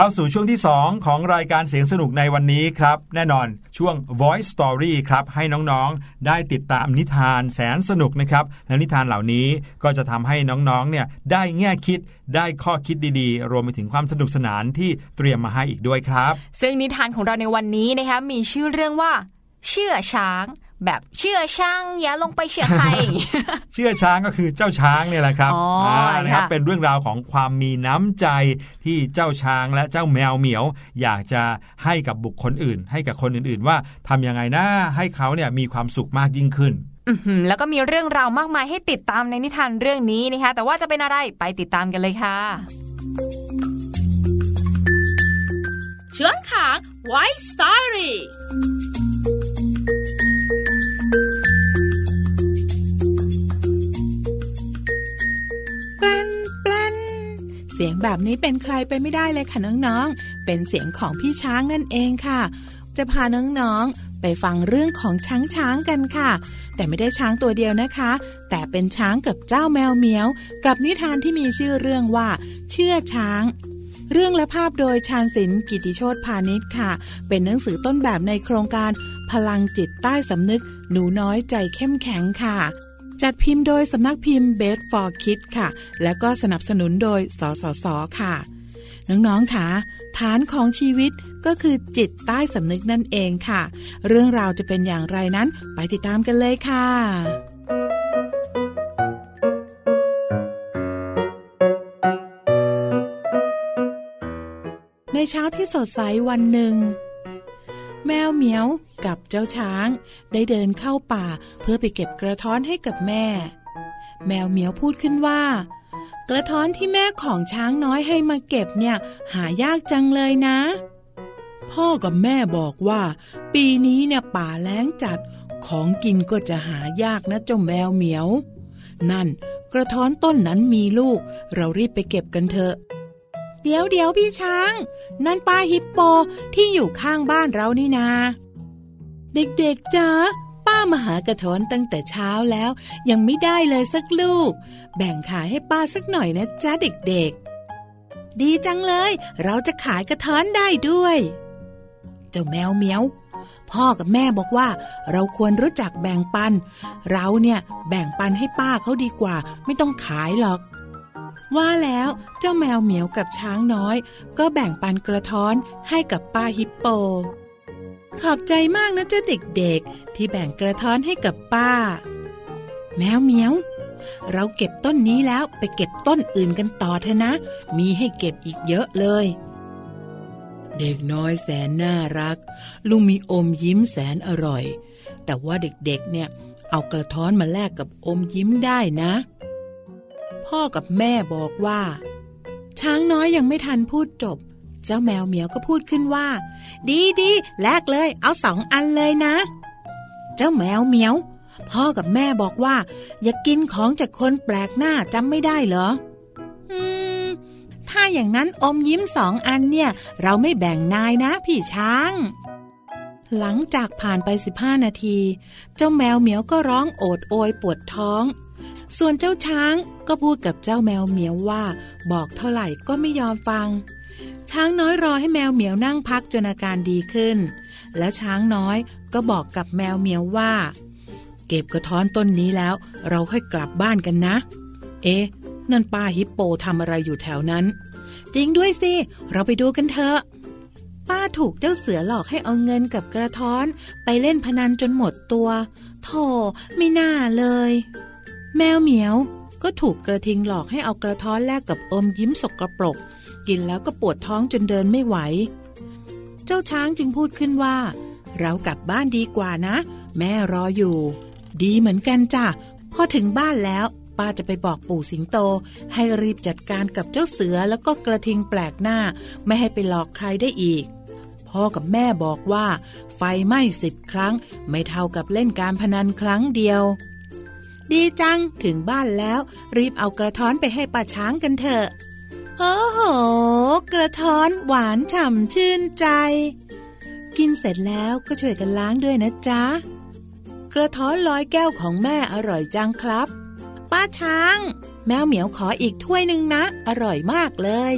เข้าสู่ช่วงที่ 2 ของรายการเสียงสนุกในวันนี้ครับ แน่นอนช่วง Voice Story ครับ ให้น้องๆ ได้ติดตามนิทานแสนสนุกนะครับ และนิทานเหล่านี้ก็จะทำให้น้องๆ เนี่ยได้แง่คิดได้ข้อคิดดีๆ รวมไปถึงความสนุกสนานที่เตรียมมาให้อีกด้วยครับ ซึ่งนิทานของเราในวันนี้นะคะมีชื่อเรื่องว่า เชื่อช้าง แบบเชื่อช้างอย่าลงไปเชื่อใคร เชื่อช้างก็คือเจ้าช้างเนี่ยแหละครับอ๋ออ่านะครับค่ะเป็นเรื่องราวของความมีน้ำใจที่เจ้าช้างและเจ้าแมวเหมียว อยากจะให้กับบุคคลอื่น ให้กับคนอื่นๆ ว่าทำยังไงนะให้เขาเนี่ยมีความสุขมากยิ่งขึ้นอื้อหือแล้วก็มีเรื่องราวมากมายให้ติดตามในนิทานเรื่องนี้นะคะ แต่ว่าจะเป็นอะไรไปติดตามกันเลยค่ะช่วงของ White Story แปลนแปลนเสียงแบบนี้เป็นใครไปไม่ได้เลยค่ะน้องๆ เป็นเสียงของพี่ช้างนั่นเองค่ะ จะพาน้องๆ ไปฟังเรื่องของช้างช้างกันค่ะ แต่ไม่ได้ช้างตัวเดียวนะคะ แต่เป็นช้างกับเจ้าแมวเหมียว กับนิทานที่มีชื่อเรื่องว่า เชื่อช้างเรื่องและภาพโดยชาญศิลป์กิติโชตพาณิชย์ค่ะ เป็นหนังสือต้นแบบในโครงการ พลังจิตใต้สำนึก หนูน้อยใจเข้มแข็งค่ะ จัดพิมพ์โดยสำนักพิมพ์ Best for Kids ค่ะ และก็สนับสนุนโดยสสสค่ะ น้องๆค่ะ ฐานของชีวิตก็คือจิตใต้สำนึกนั่นเองค่ะ เรื่องราวจะเป็นอย่างไรนั้นไปติดตามกันเลยค่ะในเช้าที่สดใสวันหนึ่ง แมวเหมียวกับเจ้าช้าง ได้เดินเข้าป่าเพื่อไปเก็บกระท้อนให้กับแม่ แมวเหมียวพูดขึ้นว่า กระท้อนที่แม่ของช้างน้อยให้มาเก็บเนี่ย หายากจังเลยนะ พ่อกับแม่บอกว่า ปีนี้เนี่ยป่าแล้งจัดของกินก็จะหายากนะเจ้าแมวเหมียว นั่นกระท้อนต้นนั้นมีลูก เรารีบไปเก็บกันเถอะ เดี๋ยวเดี๋ยวพี่ช้าง นั่นป้าฮิปโปที่อยู่ข้างบ้านเรานี่นา เด็กๆจ้าป้ามาหากระท้อนตั้งแต่เช้าแล้ว ยังไม่ได้เลยสักลูก แบ่งขายให้ป้าสักหน่อยนะจ้าเด็กๆ ดีจังเลย เราจะขายกระท้อนได้ด้วย เจ้าแมวเหมียวพ่อกับแม่บอกว่า เราควรรู้จักแบ่งปัน เราเนี่ยแบ่งปันให้ป้าเขาดีกว่า ไม่ต้องขายหรอก ว่าแล้วเจ้าแมวเหมียวกับช้างน้อย ก็แบ่งปันกระท้อนให้กับป้าฮิปโป ขอบใจมากนะเจ้าเด็กๆ ที่แบ่งกระท้อนให้กับป้า แมวเหมียว เราเก็บต้นนี้แล้วไปเก็บต้นอื่นกันต่อเถอะนะ มีให้เก็บอีกเยอะเลย เด็กน้อยแสนน่ารัก ลุงมีอมยิ้มแสนอร่อย แต่ว่าเด็กๆเนี่ยเอากระท้อนมาแลกกับอมยิ้มได้นะ พ่อกับแม่บอกว่า ช้างน้อยยังไม่ทันพูดจบ เจ้าแมวเหมียวก็พูดขึ้นว่า ดีดีแลกเลย เอาสองอันเลยนะ เจ้าแมวเหมียว พ่อกับแม่บอกว่า อย่ากินของจากคนแปลกหน้าจำไม่ได้เหรอ อืม ถ้าอย่างนั้นอมยิ้มสองอันเนี่ย เราไม่แบ่งนายนะพี่ช้างหลังจากผ่านไป 15 นาที เจ้าแมวเหมียวก็ร้องโอดโอยปวดท้อง ส่วนเจ้าช้างก็พูดกับเจ้าแมวเหมียวว่า บอกเท่าไหร่ก็ไม่ยอมฟัง ช้างน้อยรอให้แมวเหมียวนั่งพักจนอาการดีขึ้น แล้วช้างน้อยก็บอกกับแมวเหมียวว่า เก็บกระท้อนต้นนี้แล้ว เราค่อยกลับบ้านกันนะ เอ๊ะนั่นป้าฮิปโปทำอะไรอยู่แถวนั้น จริงด้วยสิ เราไปดูกันเถอะ ป้าถูกเจ้าเสือหลอกให้เอาเงินกับกระท้อน ไปเล่นพนันจนหมดตัวโธ่ไม่น่าเลย แมวเหมียวก็ถูกกระทิงหลอกให้เอากระท้อนแลกกับอมยิ้มสกรปรก กินแล้วก็ปวดท้องจนเดินไม่ไหว เจ้าช้างจึงพูดขึ้นว่า เรากลับบ้านดีกว่านะ แม่รออยู่ ดีเหมือนกันจ้ะพอถึงบ้านแล้วป้าจะไปบอกปู่สิงโต ให้รีบจัดการกับเจ้าเสือแล้วก็กระทิงแปลกหน้า ไม่ให้ไปหลอกใครได้อีก พ่อกับแม่บอกว่า ไฟไหม้สิบครั้ง ไม่เท่ากับเล่นการพนันครั้งเดียว ดีจังถึงบ้านแล้ว รีบเอากระท้อนไปให้ป้าช้างกันเถอะโอ้โห กระท้อนหวานฉ่ำชื่นใจ กินเสร็จแล้วก็ช่วยกันล้างด้วยนะจ๊ะ กระท้อนลอยแก้วของแม่อร่อยจังครับ ป้าช้าง แมวเหมียวขออีกถ้วยหนึ่งนะ อร่อยมากเลย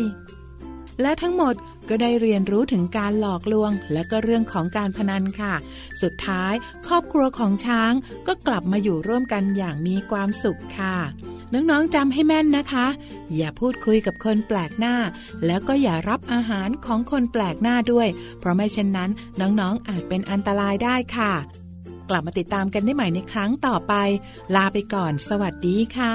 และทั้งหมด ก็ได้เรียนรู้ถึงการหลอกลวง และก็เรื่องของการพนันค่ะ สุดท้ายครอบครัวของช้างก็กลับมาอยู่ร่วมกันอย่างมีความสุขค่ะน้องๆจำให้แม่นนะคะ อย่าพูดคุยกับคนแปลกหน้า แล้วก็อย่ารับอาหารของคนแปลกหน้าด้วย เพราะไม่เช่นนั้นน้องๆอาจเป็นอันตรายได้ค่ะ กลับมาติดตามกันได้ใหม่ในครั้งต่อไป ลาไปก่อน สวัสดีค่ะ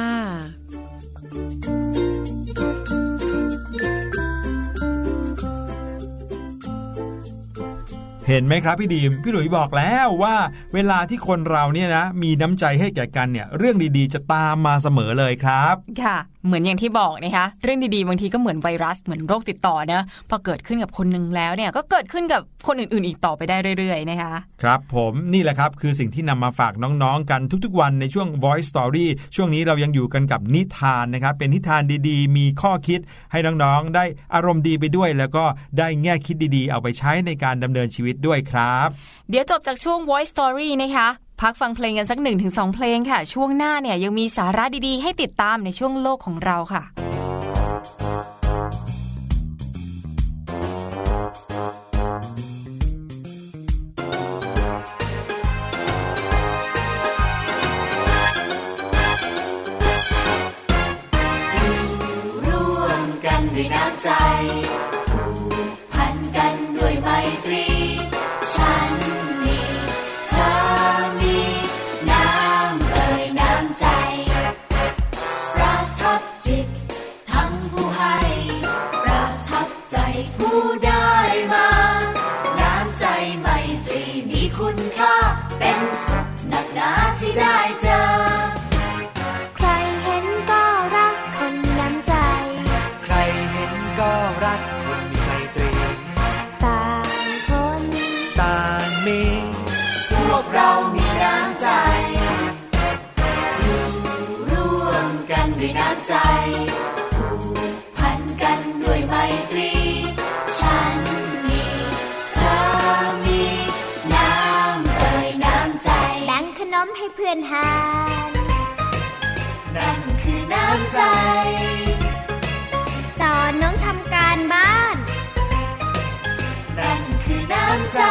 เห็นไหมครับพี่ดีมพี่หลุยบอกแล้วว่า เวลาที่คนเราเนี่ยนะ มีน้ำใจให้แก่กันเนี่ย เรื่องดีๆ จะตามมาเสมอเลยครับ ค่ะเหมือนอย่างที่บอกนะคะเรื่องดีๆ บางทีก็เหมือนไวรัสเหมือนโรคติดต่อนะพอเกิดขึ้นกับคนหนึ่งแล้วเนี่ยก็เกิดขึ้นกับคนอื่นๆ อีกต่อไปได้เรื่อยๆนะคะครับผมนี่แหละครับคือสิ่งที่นำมาฝากน้องๆ กันทุกๆ วันในช่วง Voice Story ช่วงนี้เรายังอยู่กันกับนิทานนะครับเป็นนิทานดีๆ มีข้อคิดให้น้องๆ ได้อารมณ์ดีไปด้วย แล้วก็ได้แง่คิดดีๆ เอาไปใช้ในการดำเนินชีวิตด้วยครับ เดี๋ยวจบจากช่วง Voice Story นะคะ พักฟังเพลงกันสักหนึ่งถึงสองเพลงค่ะ ช่วงหน้าเนี่ยยังมีสาระดีๆ ให้ติดตามในช่วงโลกของเราค่ะ ได้เจ ให้เพื่อนหาน นั่นคือน้ำใจ สอนน้องทำการบ้าน นั่นคือน้ำใจ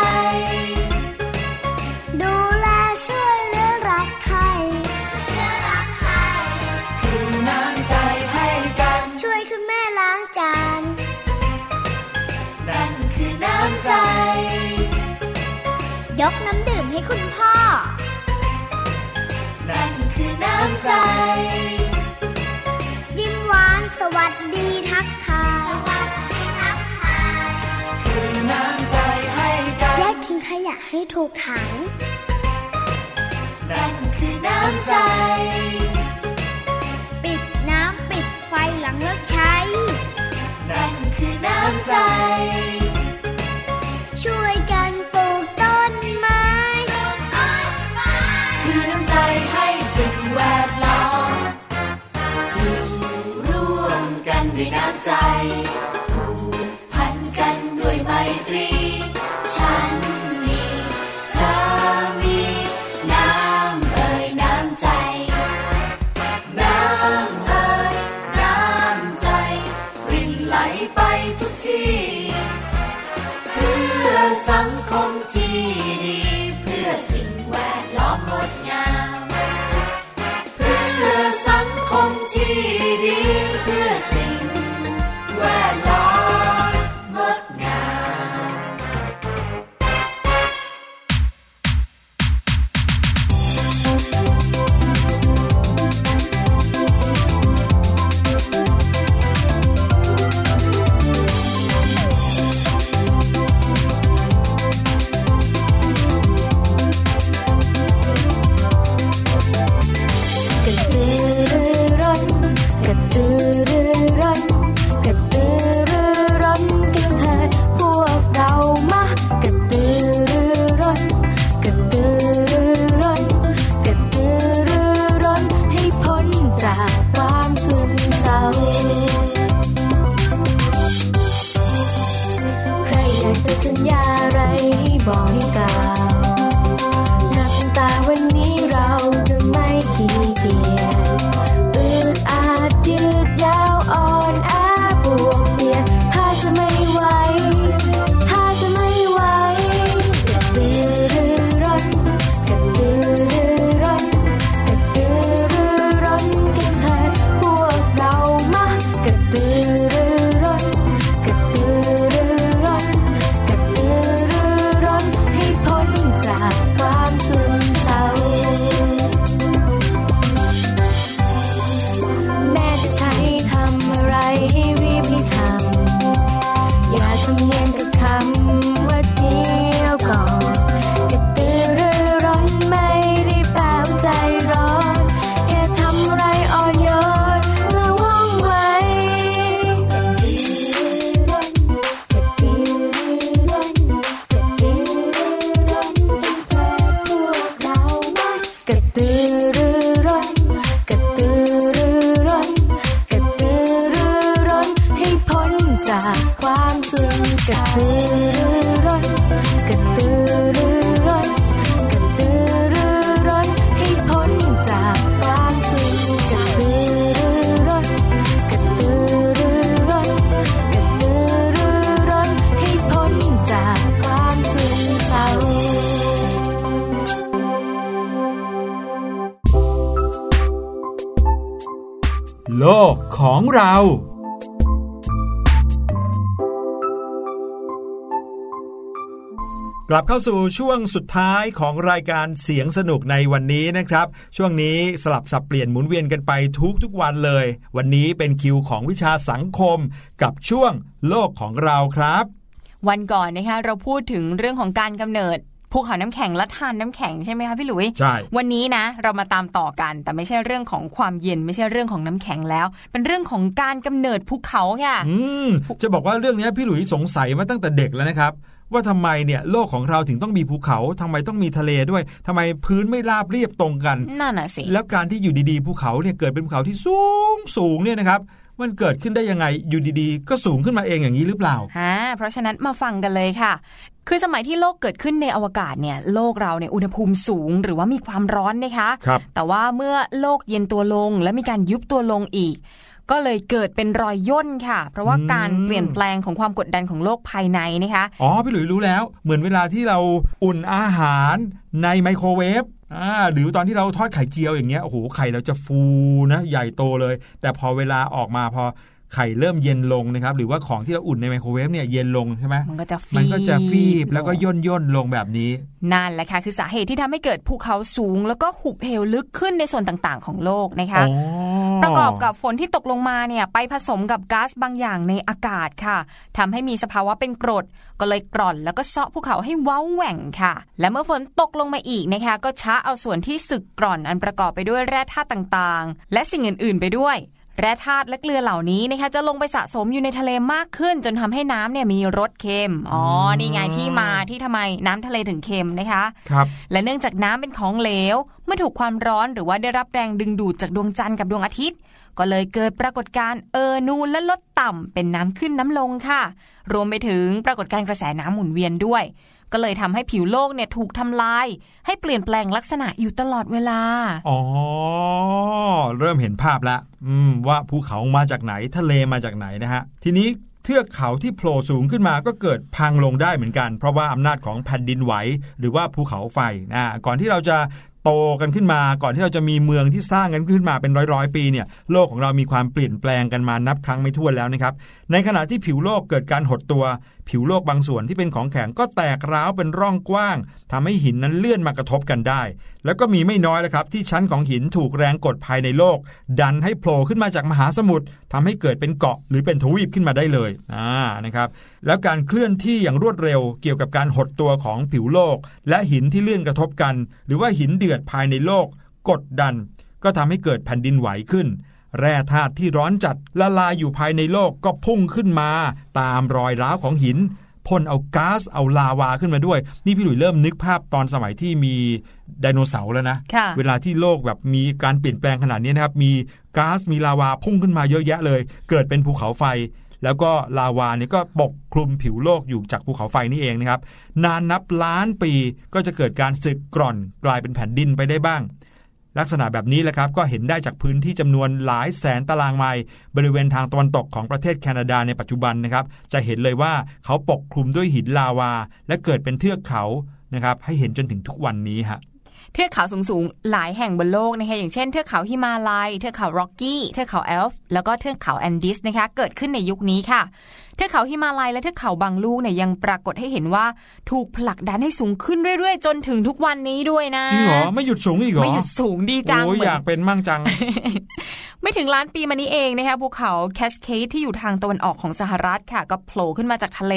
ดูแลช่วยเหลือรักใครช่วยเหลือรักใครคือน้ำใจให้กัน ช่วยคุณแม่ล้างจาน นั่นคือน้ำใจ ยกน้ำดื่มให้คุณพ่อนั่น คือน้ำใจ ยิ้มหวานสวัสดีทักทายสวัสดีทักทายคือน้ำใจให้กันแยกทิ้งขยะให้ถูกถังนั่นคือน้ำใจ ปิดน้ำปิดไฟหลังเลิกใช้ นั่นคือน้ำใจ เข้าสู่ช่วงสุดท้ายของรายการเสียงสนุกในวันนี้นะครับ ช่วงนี้สลับสับเปลี่ยนหมุนเวียนกันไปทุกทุกๆวันเลย วันนี้เป็นคิวของวิชาสังคมกับช่วงโลกของเราครับ วันก่อนนะคะเราพูดถึงเรื่องของการกำเนิดภูเขาน้ำแข็งและทานน้ำแข็งใช่ไหมคะพี่หลุยใช่วันนี้นะ เรามาตามต่อกัน แต่ไม่ใช่เรื่องของความเย็นไม่ใช่เรื่องของน้ำแข็งแล้ว เป็นเรื่องของการกำเนิดภูเขาค่ะอืมจะบอกว่าเรื่องนี้พี่หลุยสงสัยมาตั้งแต่เด็กแล้วนะครับ ว่าทำไมเนี่ยโลกของเราถึงต้องมีภูเขาทำไมต้องมีทะเลด้วยทำไมพื้นไม่ราบเรียบตรงกันนั่นน่ะสิแล้วการที่อยู่ดีๆภูเขาเนี่ยเกิดเป็นภูเขาที่สูงสูงเนี่ยนะครับมันเกิดขึ้นได้ยังไงอยู่ดีๆ ก็สูงขึ้นมาเองอย่างนี้หรือเปล่าฮะเพราะฉะนั้นมาฟังกันเลยค่ะ คือสมัยที่โลกเกิดขึ้นในอวกาศเนี่ยโลกเราเนี่ยอุณหภูมิสูงหรือว่ามีความร้อนนะคะครับแต่ว่าเมื่อโลกเย็นตัวลงและมีการยุบตัวลงอีก ก็เลยเกิดเป็นรอยย่นค่ะ เพราะว่าการเปลี่ยนแปลงของความกดดันของโลกภายในนะคะอ๋อพี่หลุยรู้แล้ว เหมือนเวลาที่เราอุ่นอาหารในไมโครเวฟอ่าหรือตอนที่เราทอดไข่เจียวอย่างเงี้ยโอ้โหไข่เราจะฟูนะ ใหญ่โตเลย แต่พอเวลาออกมาพอ ไข่เริ่มเย็นลงนะครับ หรือว่าของที่เราอุ่นในไมโครเวฟเนี่ยเย็นลงใช่ไหมมันก็จะฟีมันก็จะฟีบแล้วก็ลงย่นย่นๆลงแบบนี้ นั่นแหละค่ะ คือสาเหตุที่ทำให้เกิดภูเขาสูง แล้วก็หุบเหวลึกขึ้นในส่วนต่างๆ ของโลกนะคะอ๋อประกอบกับฝนที่ตกลงมาเนี่ยไปผสมกับก๊าซบางอย่างในอากาศค่ะทำให้มีสภาวะเป็นกรด ก็เลยกร่อน แล้วก็เซาะภูเขาให้เว้าแหว่งค่ะ และเมื่อฝนตกลงมาอีกนะคะ ก็ช้าเอาส่วนที่สึกกร่อนอันประกอบไปด้วยแร่ธาตุต่างๆ และสิ่งอื่นๆ ไปด้วย แร่ธาตุและเกลือเหล่านี้นะคะจะลงไปสะสมอยู่ในทะเลมากขึ้น จนทำให้น้ำเนี่ยมีรสเค็มอ๋อนี่ไงที่มาที่ทำไมน้ำทะเลถึงเค็มนะคะครับและเนื่องจากน้ำเป็นของเหลวเมื่อถูกความร้อนหรือว่าได้รับแรงดึงดูดจากดวงจันทร์กับดวงอาทิตย์ ก็เลยเกิดปรากฏการณ์เออนูนและลดต่ำเป็นน้ำขึ้นน้ำลงค่ะ รวมไปถึงปรากฏการณ์กระแสน้ำหมุนเวียนด้วย ก็เลยทำให้ผิวโลกเนี่ยถูกทำลาย ให้เปลี่ยนแปลงลักษณะอยู่ตลอดเวลา อ๋อ เริ่มเห็นภาพแล้วอืมว่าภูเขามาจากไหนทะเลมาจากไหนนะฮะ ทีนี้เทือกเขาที่โผล่สูงขึ้นมาก็เกิดพังลงได้เหมือนกัน เพราะว่าอำนาจของแผ่นดินไหวหรือว่าภูเขาไฟนะก่อนที่เราจะโตกันขึ้นมาก่อนที่เราจะมีเมืองที่สร้างกันขึ้นมาเป็นร้อยร้อยปีเนี่ยโลกของเรามีความเปลี่ยนแปลงกันมานับครั้งไม่ถ้วนแล้วนะครับในขณะที่ผิวโลกเกิดการหดตัว ผิวโลกบางส่วนที่เป็นของแข็งก็แตกร้าวเป็นร่องกว้างทำให้หินนั้นเลื่อนมากระทบกันได้ แล้วก็มีไม่น้อยแล้วครับ ที่ชั้นของหินถูกแรงกดภายในโลก ดันให้โผล่ขึ้นมาจากมหาสมุทรทำให้เกิดเป็นเกาะหรือเป็นทวีปขึ้นมาได้เลยอ่านะครับแล้วการเคลื่อนที่อย่างรวดเร็วเกี่ยวกับการหดตัวของผิวโลก และหินที่เลื่อนกระทบกัน หรือว่าหินเดือดภายในโลก กดดัน ก็ทำให้เกิดแผ่นดินไหวขึ้น แร่ธาตุที่ร้อนจัดละลายอยู่ภายในโลกก็พุ่งขึ้นมา ตามรอยร้าวของหินพ่นเอาก๊าซเอาลาวาขึ้นมาด้วย นี่พี่หลุยเริ่มนึกภาพตอนสมัยที่มีไดโนเสาร์แล้วนะค่ะเวลาที่โลกแบบมีการเปลี่ยนแปลงขนาดนี้นะครับ มีก๊าซมีลาวาพุ่งขึ้นมาเยอะแยะเลย เกิดเป็นภูเขาไฟ แล้วก็ลาวาเนี่ยก็ปกคลุมผิวโลกอยู่จากภูเขาไฟนี่เองนะครับ นานนับล้านปีก็จะเกิดการสึกกร่อนกลายเป็นแผ่นดินไปได้บ้าง ลักษณะแบบนี้แหละครับก็เห็นได้จากพื้นที่จำนวนหลายแสนตารางไมล์บริเวณทางตะวันตกของประเทศแคนาดาในปัจจุบันนะครับจะเห็นเลยว่าเขาปกคลุมด้วยหินลาวา และเกิดเป็นเทือกเขานะครับให้เห็นจนถึงทุกวันนี้ฮะเทือกเขาสูงๆ หลายแห่งบนโลกนะคะอย่างเช่นเทือกเขาฮิมาลัย เทือกเขาร็อกกี้ เทือกเขาแอลป์ แล้วก็เทือกเขาแอนดีสนะคะ เกิดขึ้นในยุคนี้ค่ะ เทือกเขาฮิมาลัยและเทือกเขาบางลูกเนี่ยยังปรากฏให้เห็นว่าถูกผลักดันให้สูงขึ้นเรื่อยๆ จนถึงทุกวันนี้ด้วยนะจริงเหรอไม่หยุดสูงอีกเหรอไม่หยุดสูงดีจังโอ้ยเหมือยากเป็นมั่งจัง ไม่ถึงล้านปีมานี้เองนะคะภูเขาแคสเคดที่อยู่ทางตะวันออกของสหรัฐค่ะก็โผล่ขึ้นมาจากทะเล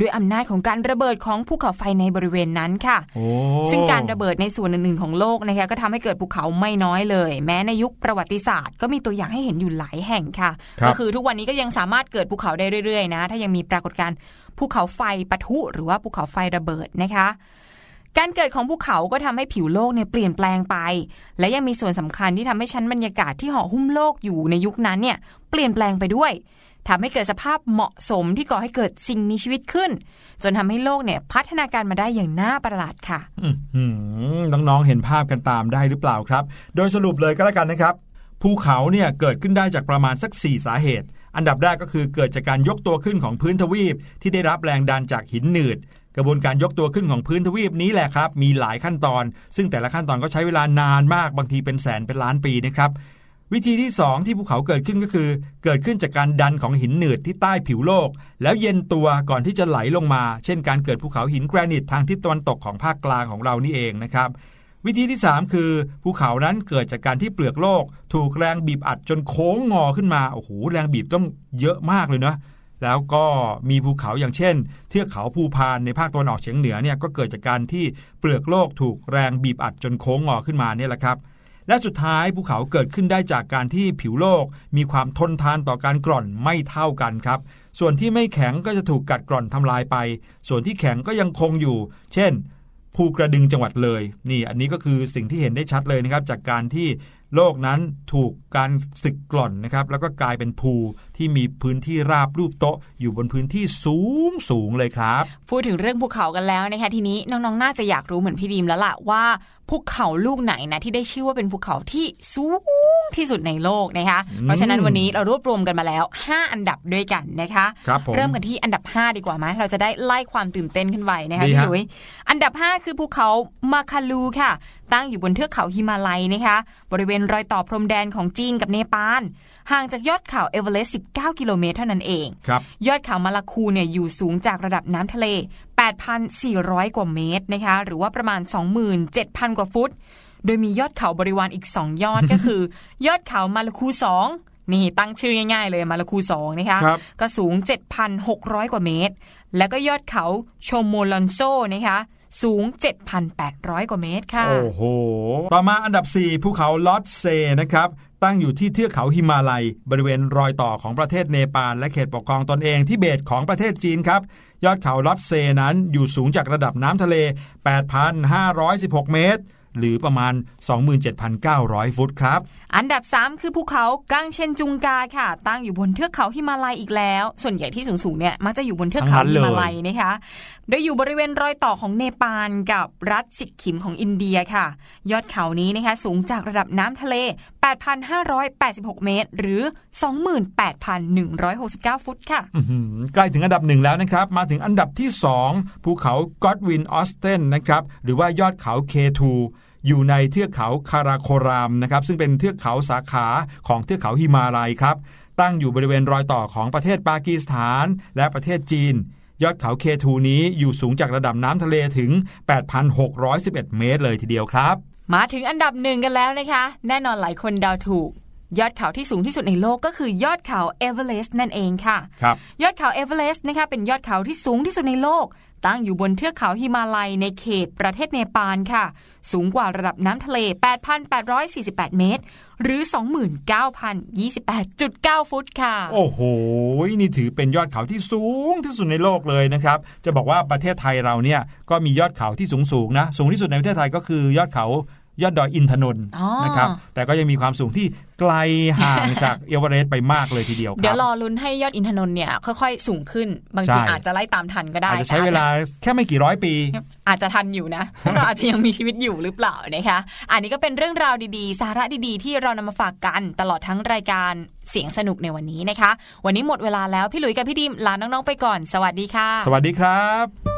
ด้วยอำนาจของการระเบิดของภูเขาไฟในบริเวณนั้นค่ะโอ้ซึ่งการระเบิดในส่วนอื่นๆของโลกนะคะก็ทำให้เกิดภูเขาไม่น้อยเลย แม้ในยุคประวัติศาสตร์ ก็มีตัวอย่างให้เห็นอยู่หลายแห่งค่ะครับก็คือทุกวันนี้ก็ยังสามารถเกิดภูเขาได้เรื่อยๆนะ ถ้ายังมีปรากฏการณ์ภูเขาไฟปะทุหรือว่าภูเขาไฟระเบิดนะคะ การเกิดของภูเขาก็ทำให้ผิวโลกเนี่ยเปลี่ยนแปลงไป และยังมีส่วนสำคัญที่ทำให้ชั้นบรรยากาศที่ห่อหุ้มโลกอยู่ในยุคนั้นเนี่ยเปลี่ยนแปลงไปด้วยทำให้เกิดสภาพเหมาะสมที่ก่อให้เกิดสิ่งมีชีวิตขึ้น จนทำให้โลกเนี่ยพัฒนาการมาได้อย่างน่าประหลาดค่ะน้องๆเห็นภาพกันตามได้หรือเปล่าครับ โดยสรุปเลยก็แล้วกันนะครับ ภูเขาเนี่ยเกิดขึ้นได้จากประมาณสัก 4 สาเหตุ อันดับแรกก็คือเกิดจากการยกตัวขึ้นของพื้นทวีป ที่ได้รับแรงดันจากหินหนืด กระบวนการยกตัวขึ้นของพื้นทวีปนี้แหละครับ มีหลายขั้นตอน ซึ่งแต่ละขั้นตอนก็ใช้เวลานานมากบางทีเป็นแสนเป็นล้านปีนะครับวิธีที่ 2 ที่ภูเขาเกิดขึ้นก็คือ เกิดขึ้นจากการดันของหินหนืดที่ใต้ผิวโลก แล้วเย็นตัวก่อนที่จะไหลลงมา เช่นการเกิดภูเขาหินแกรนิตทางทิศตะวันตกของภาคกลางของเรานี่เองนะครับ วิธีที่ 3 คือ ภูเขานั้นเกิดจากการที่เปลือกโลก ถูกแรงบีบอัดจนโค้งงอขึ้นมาโอ้โหแรงบีบต้องเยอะมากเลยนะแล้วก็มีภูเขาอย่างเช่น เทือกเขาภูพานในภาคตะวันออกเฉียงเหนือเนี่ยก็เกิดจากการที่เปลือกโลกถูกแรงบีบอัดจนโค้งงอขึ้นมาเนี่ยแหละครับ และสุดท้ายภูเขาเกิดขึ้นได้จากการที่ผิวโลก มีความทนทานต่อการกร่อนไม่เท่ากันครับ ส่วนที่ไม่แข็งก็จะถูกกัดกร่อนทำลายไป ส่วนที่แข็งก็ยังคงอยู่ เช่น ภูกระดึงจังหวัดเลย นี่อันนี้ก็คือสิ่งที่เห็นได้ชัดเลยนะครับ จากการที่โลกนั้นถูกการสึกกร่อนนะครับ แล้วก็กลายเป็นภู ที่มีพื้นที่ราบรูปโต๊ะอยู่บนพื้นที่สูงสูงเลยครับ พูดถึงเรื่องภูเขากันแล้วนะคะทีนี้น้องๆน่าจะอยากรู้เหมือนพี่ดีมแล้วล่ะว่าภูเขาลูกไหนนะที่ได้ชื่อว่าเป็นภูเขาที่สูงที่สุดในโลกนะคะเพราะฉะนั้นวันนี้เรารวบรวมกันมาแล้ว 5 อันดับด้วยกันนะคะครับผมเริ่มกันที่อันดับ 5 ดีกว่าไหมเราจะได้ไล่ความตื่นเต้นขึ้นไปนะคะดีพี่ฮะหลุยอันดับ 5 คือภูเขามาคาลูค่ะ ตั้งอยู่บนเทือกเขาฮิมาลัยนะคะ บริเวณรอยต่อพรมแดนของจีนกับเนปาล ห่างจากยอดเขาเอเวอเรสต์ 19 กิโลเมตรเท่านั้นเองครับยอดเขามาลาคูเนี่ยอยู่สูงจากระดับน้ำทะเล 8,400 กว่าเมตรนะคะ หรือว่าประมาณ 27,000 กว่าฟุต โดยมียอดเขาบริวารอีก 2 ยอดก็คือ ยอดเขามาลาคู 2นี่ตั้งชื่อง่ายๆเลยมาลาคู2นะคะครับก็สูง 7,600 กว่าเมตร แล้วก็ยอดเขาโชโมลอนโซนะคะสูง 7,800 กว่าเมตรค่ะ โอ้โห ต่อมาอันดับ 4 ภูเขาลอตเซนะครับ ตั้งอยู่ที่เทือกเขาฮิมาลัย บริเวณรอยต่อของประเทศเนปาลและเขตปกครองตนเองที่เบตของประเทศจีนครับ ยอดเขาลอตเซนั้นอยู่สูงจากระดับน้ำทะเล 8,516 เมตร หรือประมาณ 27,900 ฟุตครับ อันดับ 3 คือภูเขากังเชนจุงกาค่ะ ตั้งอยู่บนเทือกเขาฮิมาลัยอีกแล้ว ส่วนใหญ่ที่สูงๆเนี่ยมักจะอยู่บนเทือกเขาทั้งนั้นฮิเลยมาลัยนะคะ โดยอยู่บริเวณรอยต่อของเนปาลกับรัฐสิกขิมของอินเดียค่ะ ยอดเขานี้นะคะสูงจากระดับน้ำทะเล 8,586 เมตร หรือ 28,169 ฟุตค่ะใกล้ถึงอันดับหนึ่งแล้วนะครับ มาถึงอันดับที่ 2 ภูเขากอดวินออสเทนนะครับ หรือว่ายอดเขา K2 อยู่ในเทือกเขาคาราโครามนะครับซึ่งเป็นเทือกเขาสาขาของเทือกเขาฮิมาลัยครับ ตั้งอยู่บริเวณรอยต่อของประเทศปากีสถาน และประเทศจีน ยอดเขาเคทูนี้อยู่สูงจากระดับน้ำทะเลถึง 8,611 เมตรเลยทีเดียวครับ มาถึงอันดับหนึ่งกันแล้วนะคะ แน่นอนหลายคนเดาถูก ยอดเขาที่สูงที่สุดในโลกก็คือยอดเขาเอเวอเรสต์นั่นเองค่ะครับยอดเขาเอเวอเรสต์นะคะเป็นยอดเขาที่สูงที่สุดในโลก ตั้งอยู่บนเทือกเขาฮิมาลัยในเขตประเทศเนปาลค่ะ สูงกว่าระดับน้ำทะเล 8,848 เมตร หรือ 29,028.9 ฟุตค่ะ โอ้โห นี่ถือเป็นยอดเขาที่สูงที่สุดในโลกเลยนะครับ จะบอกว่าประเทศไทยเราเนี่ยก็มียอดเขาที่สูงสูงๆนะ สูงที่สุดในประเทศไทยก็คือยอดเขา ยอดดอยอินทนนท์อ๋อนะครับแต่ก็ยังมีความสูงที่ไกลห่างจากเอเวอเรสต์ไปมากเลยทีเดียวเดี๋ยวเรารอลุ้นให้ยอดอินทนนท์เนี่ยค่อยๆ สูงขึ้น บางทีใช่อาจจะไล่ตามทันก็ได้อาจจะใช้แต่เวลาแค่ไม่กี่ร้อยปี อาจจะทันอยู่นะพวกเราอาจจะยังมีชีวิตอยู่หรือเปล่านะคะอันนี้ก็เป็นเรื่องราวดีๆ สาระดีๆ ที่เรานำมาฝากกันตลอดทั้งรายการเสียงสนุกในวันนี้นะคะ วันนี้หมดเวลาแล้วพี่หลุยส์กับพี่ดิมลาน้องๆไปก่อน สวัสดีค่ะ สวัสดีครับ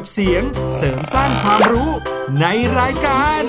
กับเสียงเสริมสร้างความรู้ในรายการ